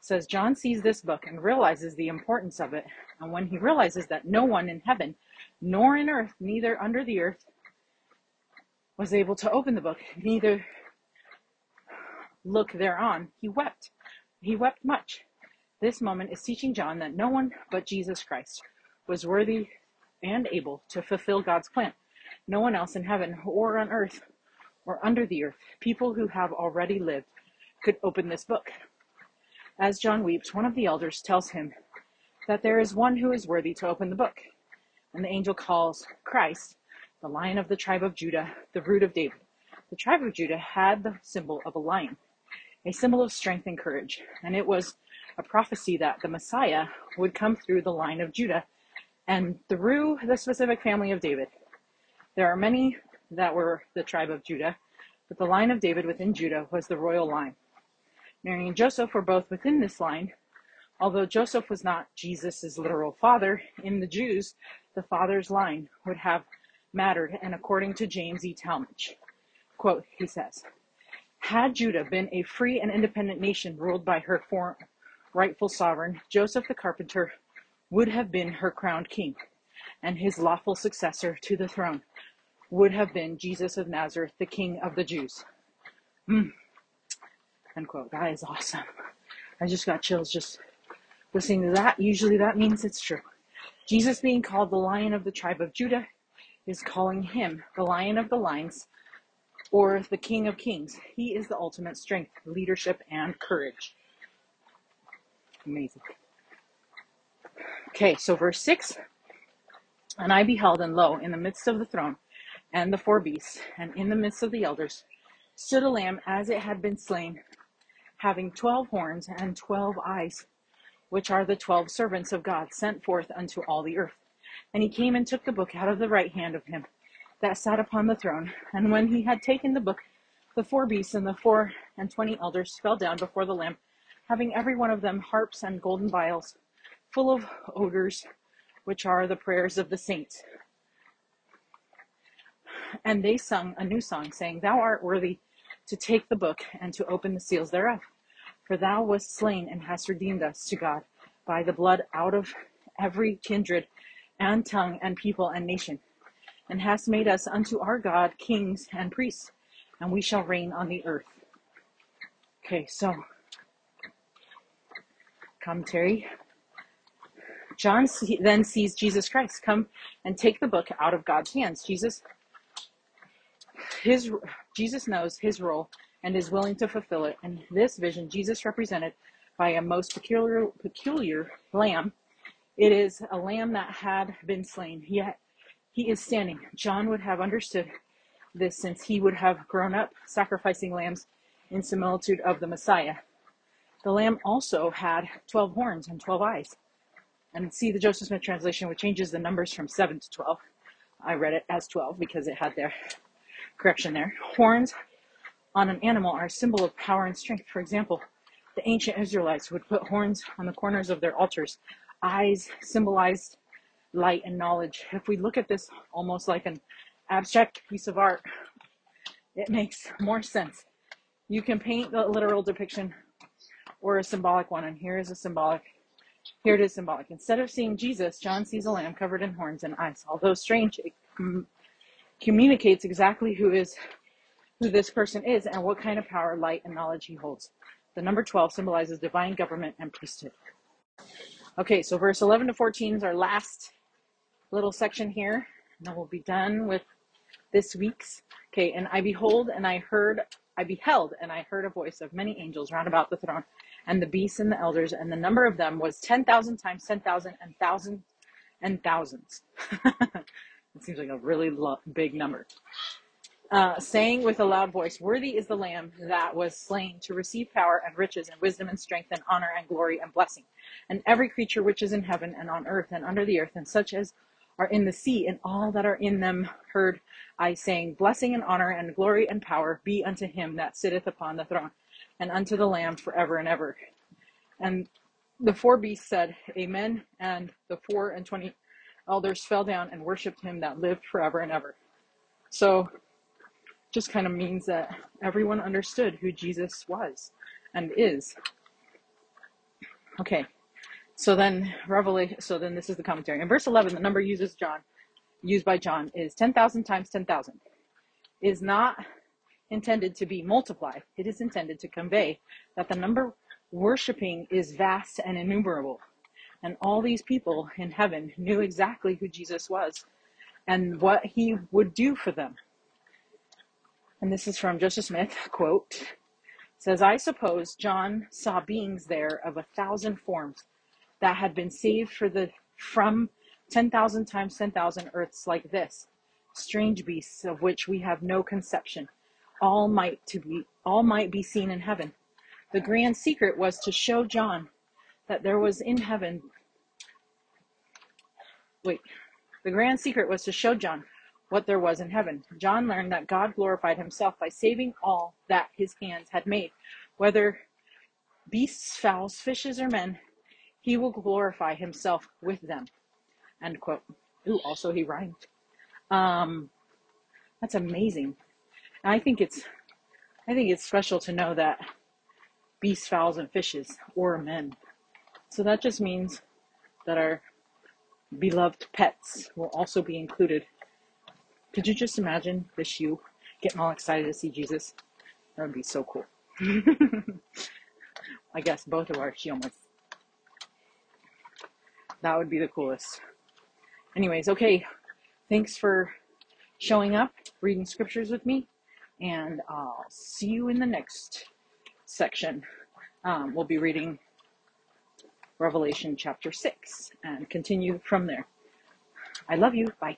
says John sees this book and realizes the importance of it. And when he realizes that no one in heaven nor in earth, neither under the earth, was able to open the book, neither look thereon, he wept. He wept much. This moment is teaching John that no one but Jesus Christ was worthy and able to fulfill God's plan. No one else in heaven or on earth or under the earth, people who have already lived, could open this book. As John weeps, one of the elders tells him that there is one who is worthy to open the book. And the angel calls Christ the lion of the tribe of Judah, the root of David. The tribe of Judah had the symbol of a lion, a symbol of strength and courage. And it was a prophecy that the Messiah would come through the line of Judah and through the specific family of David. There are many that were the tribe of Judah, but the line of David within Judah was the royal line. Mary and Joseph were both within this line. Although Joseph was not Jesus' literal father, in the Jews, the father's line would have mattered, and according to James E. Talmage, quote, he says, had Judah been a free and independent nation ruled by her rightful sovereign, Joseph the carpenter would have been her crowned king, and his lawful successor to the throne would have been Jesus of Nazareth, the King of the Jews. Mm. End quote. That is awesome. I just got chills just listening to that. Usually that means it's true. Jesus being called the Lion of the tribe of Judah is calling him the Lion of the Lions or the King of Kings. He is the ultimate strength, leadership, and courage. Amazing. Okay, so verse 6 And I beheld, and lo, in the midst of the throne and the four beasts, and in the midst of the elders, stood a lamb as it had been slain, having twelve horns and twelve eyes, which are the twelve servants of God sent forth unto all the earth. And he came and took the book out of the right hand of him that sat upon the throne. And when he had taken the book, the four beasts and the four and twenty elders fell down before the Lamb, having every one of them harps and golden vials full of odors, which are the prayers of the saints. And they sung a new song, saying, Thou art worthy to take the book and to open the seals thereof. For thou wast slain and hast redeemed us to God by the blood out of every kindred and tongue and people and nation, and hast made us unto our God kings and priests, and we shall reign on the earth. Okay, so commentary. John then sees Jesus Christ come and take the book out of God's hands. Jesus, his Jesus knows his role and is willing to fulfill it. And this vision, Jesus represented by a most peculiar, peculiar lamb it is a lamb that had been slain, yet he is standing. John would have understood this since he would have grown up sacrificing lambs in similitude of the Messiah. The lamb also had 12 horns and 12 eyes. And see the Joseph Smith translation, which changes the numbers from 7 to 12. I read it as 12 because it had their correction there. Horns on an animal are a symbol of power and strength. For example, the ancient Israelites would put horns on the corners of their altars. Eyes symbolized light and knowledge. If we look at this almost like an abstract piece of art, it makes more sense. You can paint the literal depiction or a symbolic one, and here is a symbolic. Here it is symbolic. Instead of seeing Jesus, John sees a lamb covered in horns and eyes. Although strange, it com- communicates exactly who is who this person is and what kind of power, light, and knowledge he holds. The number 12 symbolizes divine government and priesthood. Okay, so verse 11 to 14 is our last little section here. And then we'll be done with this week's. Okay, and I behold and I heard, I beheld and I heard a voice of many angels round about the throne and the beasts and the elders, and the number of them was 10,000 times 10,000 and thousands and thousands. it seems like a really lo- big number uh, saying with a loud voice, Worthy is the Lamb that was slain to receive power and riches and wisdom and strength and honor and glory and blessing. And every creature which is in heaven and on earth and under the earth and such as are in the sea and all that are in them heard I saying, Blessing and honor and glory and power be unto him that sitteth upon the throne and unto the Lamb forever and ever. And the four beasts said, Amen. And the four and twenty elders fell down and worshipped him that lived forever and ever. So just kind of means that everyone understood who Jesus was and is. Okay, so then Revelation. So then this is the commentary. In verse 11, the number uses John, used by John, is 10,000 times 10,000. Is not intended to be multiplied. It is intended to convey that the number worshiping is vast and innumerable. And all these people in heaven knew exactly who Jesus was and what he would do for them and this is from Joseph Smith, quote, says, I suppose John saw beings there of a thousand forms that had been saved for the from 10,000 times 10,000 earths like this, strange beasts of which we have no conception. All might to be all might be seen in heaven. The grand secret was to show John that there was in heaven wait, the grand secret was to show John what there was in heaven. John learned that God glorified himself by saving all that his hands had made, whether beasts, fowls, fishes, or men, he will glorify himself with them. End quote. Ooh, also he rhymed. Um, that's amazing. And I think it's, I think it's special to know that beasts, fowls, and fishes, or men. So that just means that our beloved pets will also be included could you just imagine this you getting all excited to see Jesus? That would be so cool. I guess both of our shiomas. That would be the coolest. Anyways, okay. Thanks for showing up, reading scriptures with me, and I'll see you in the next section. Um, we'll be reading Revelation chapter 6 and continue from there. I love you. Bye.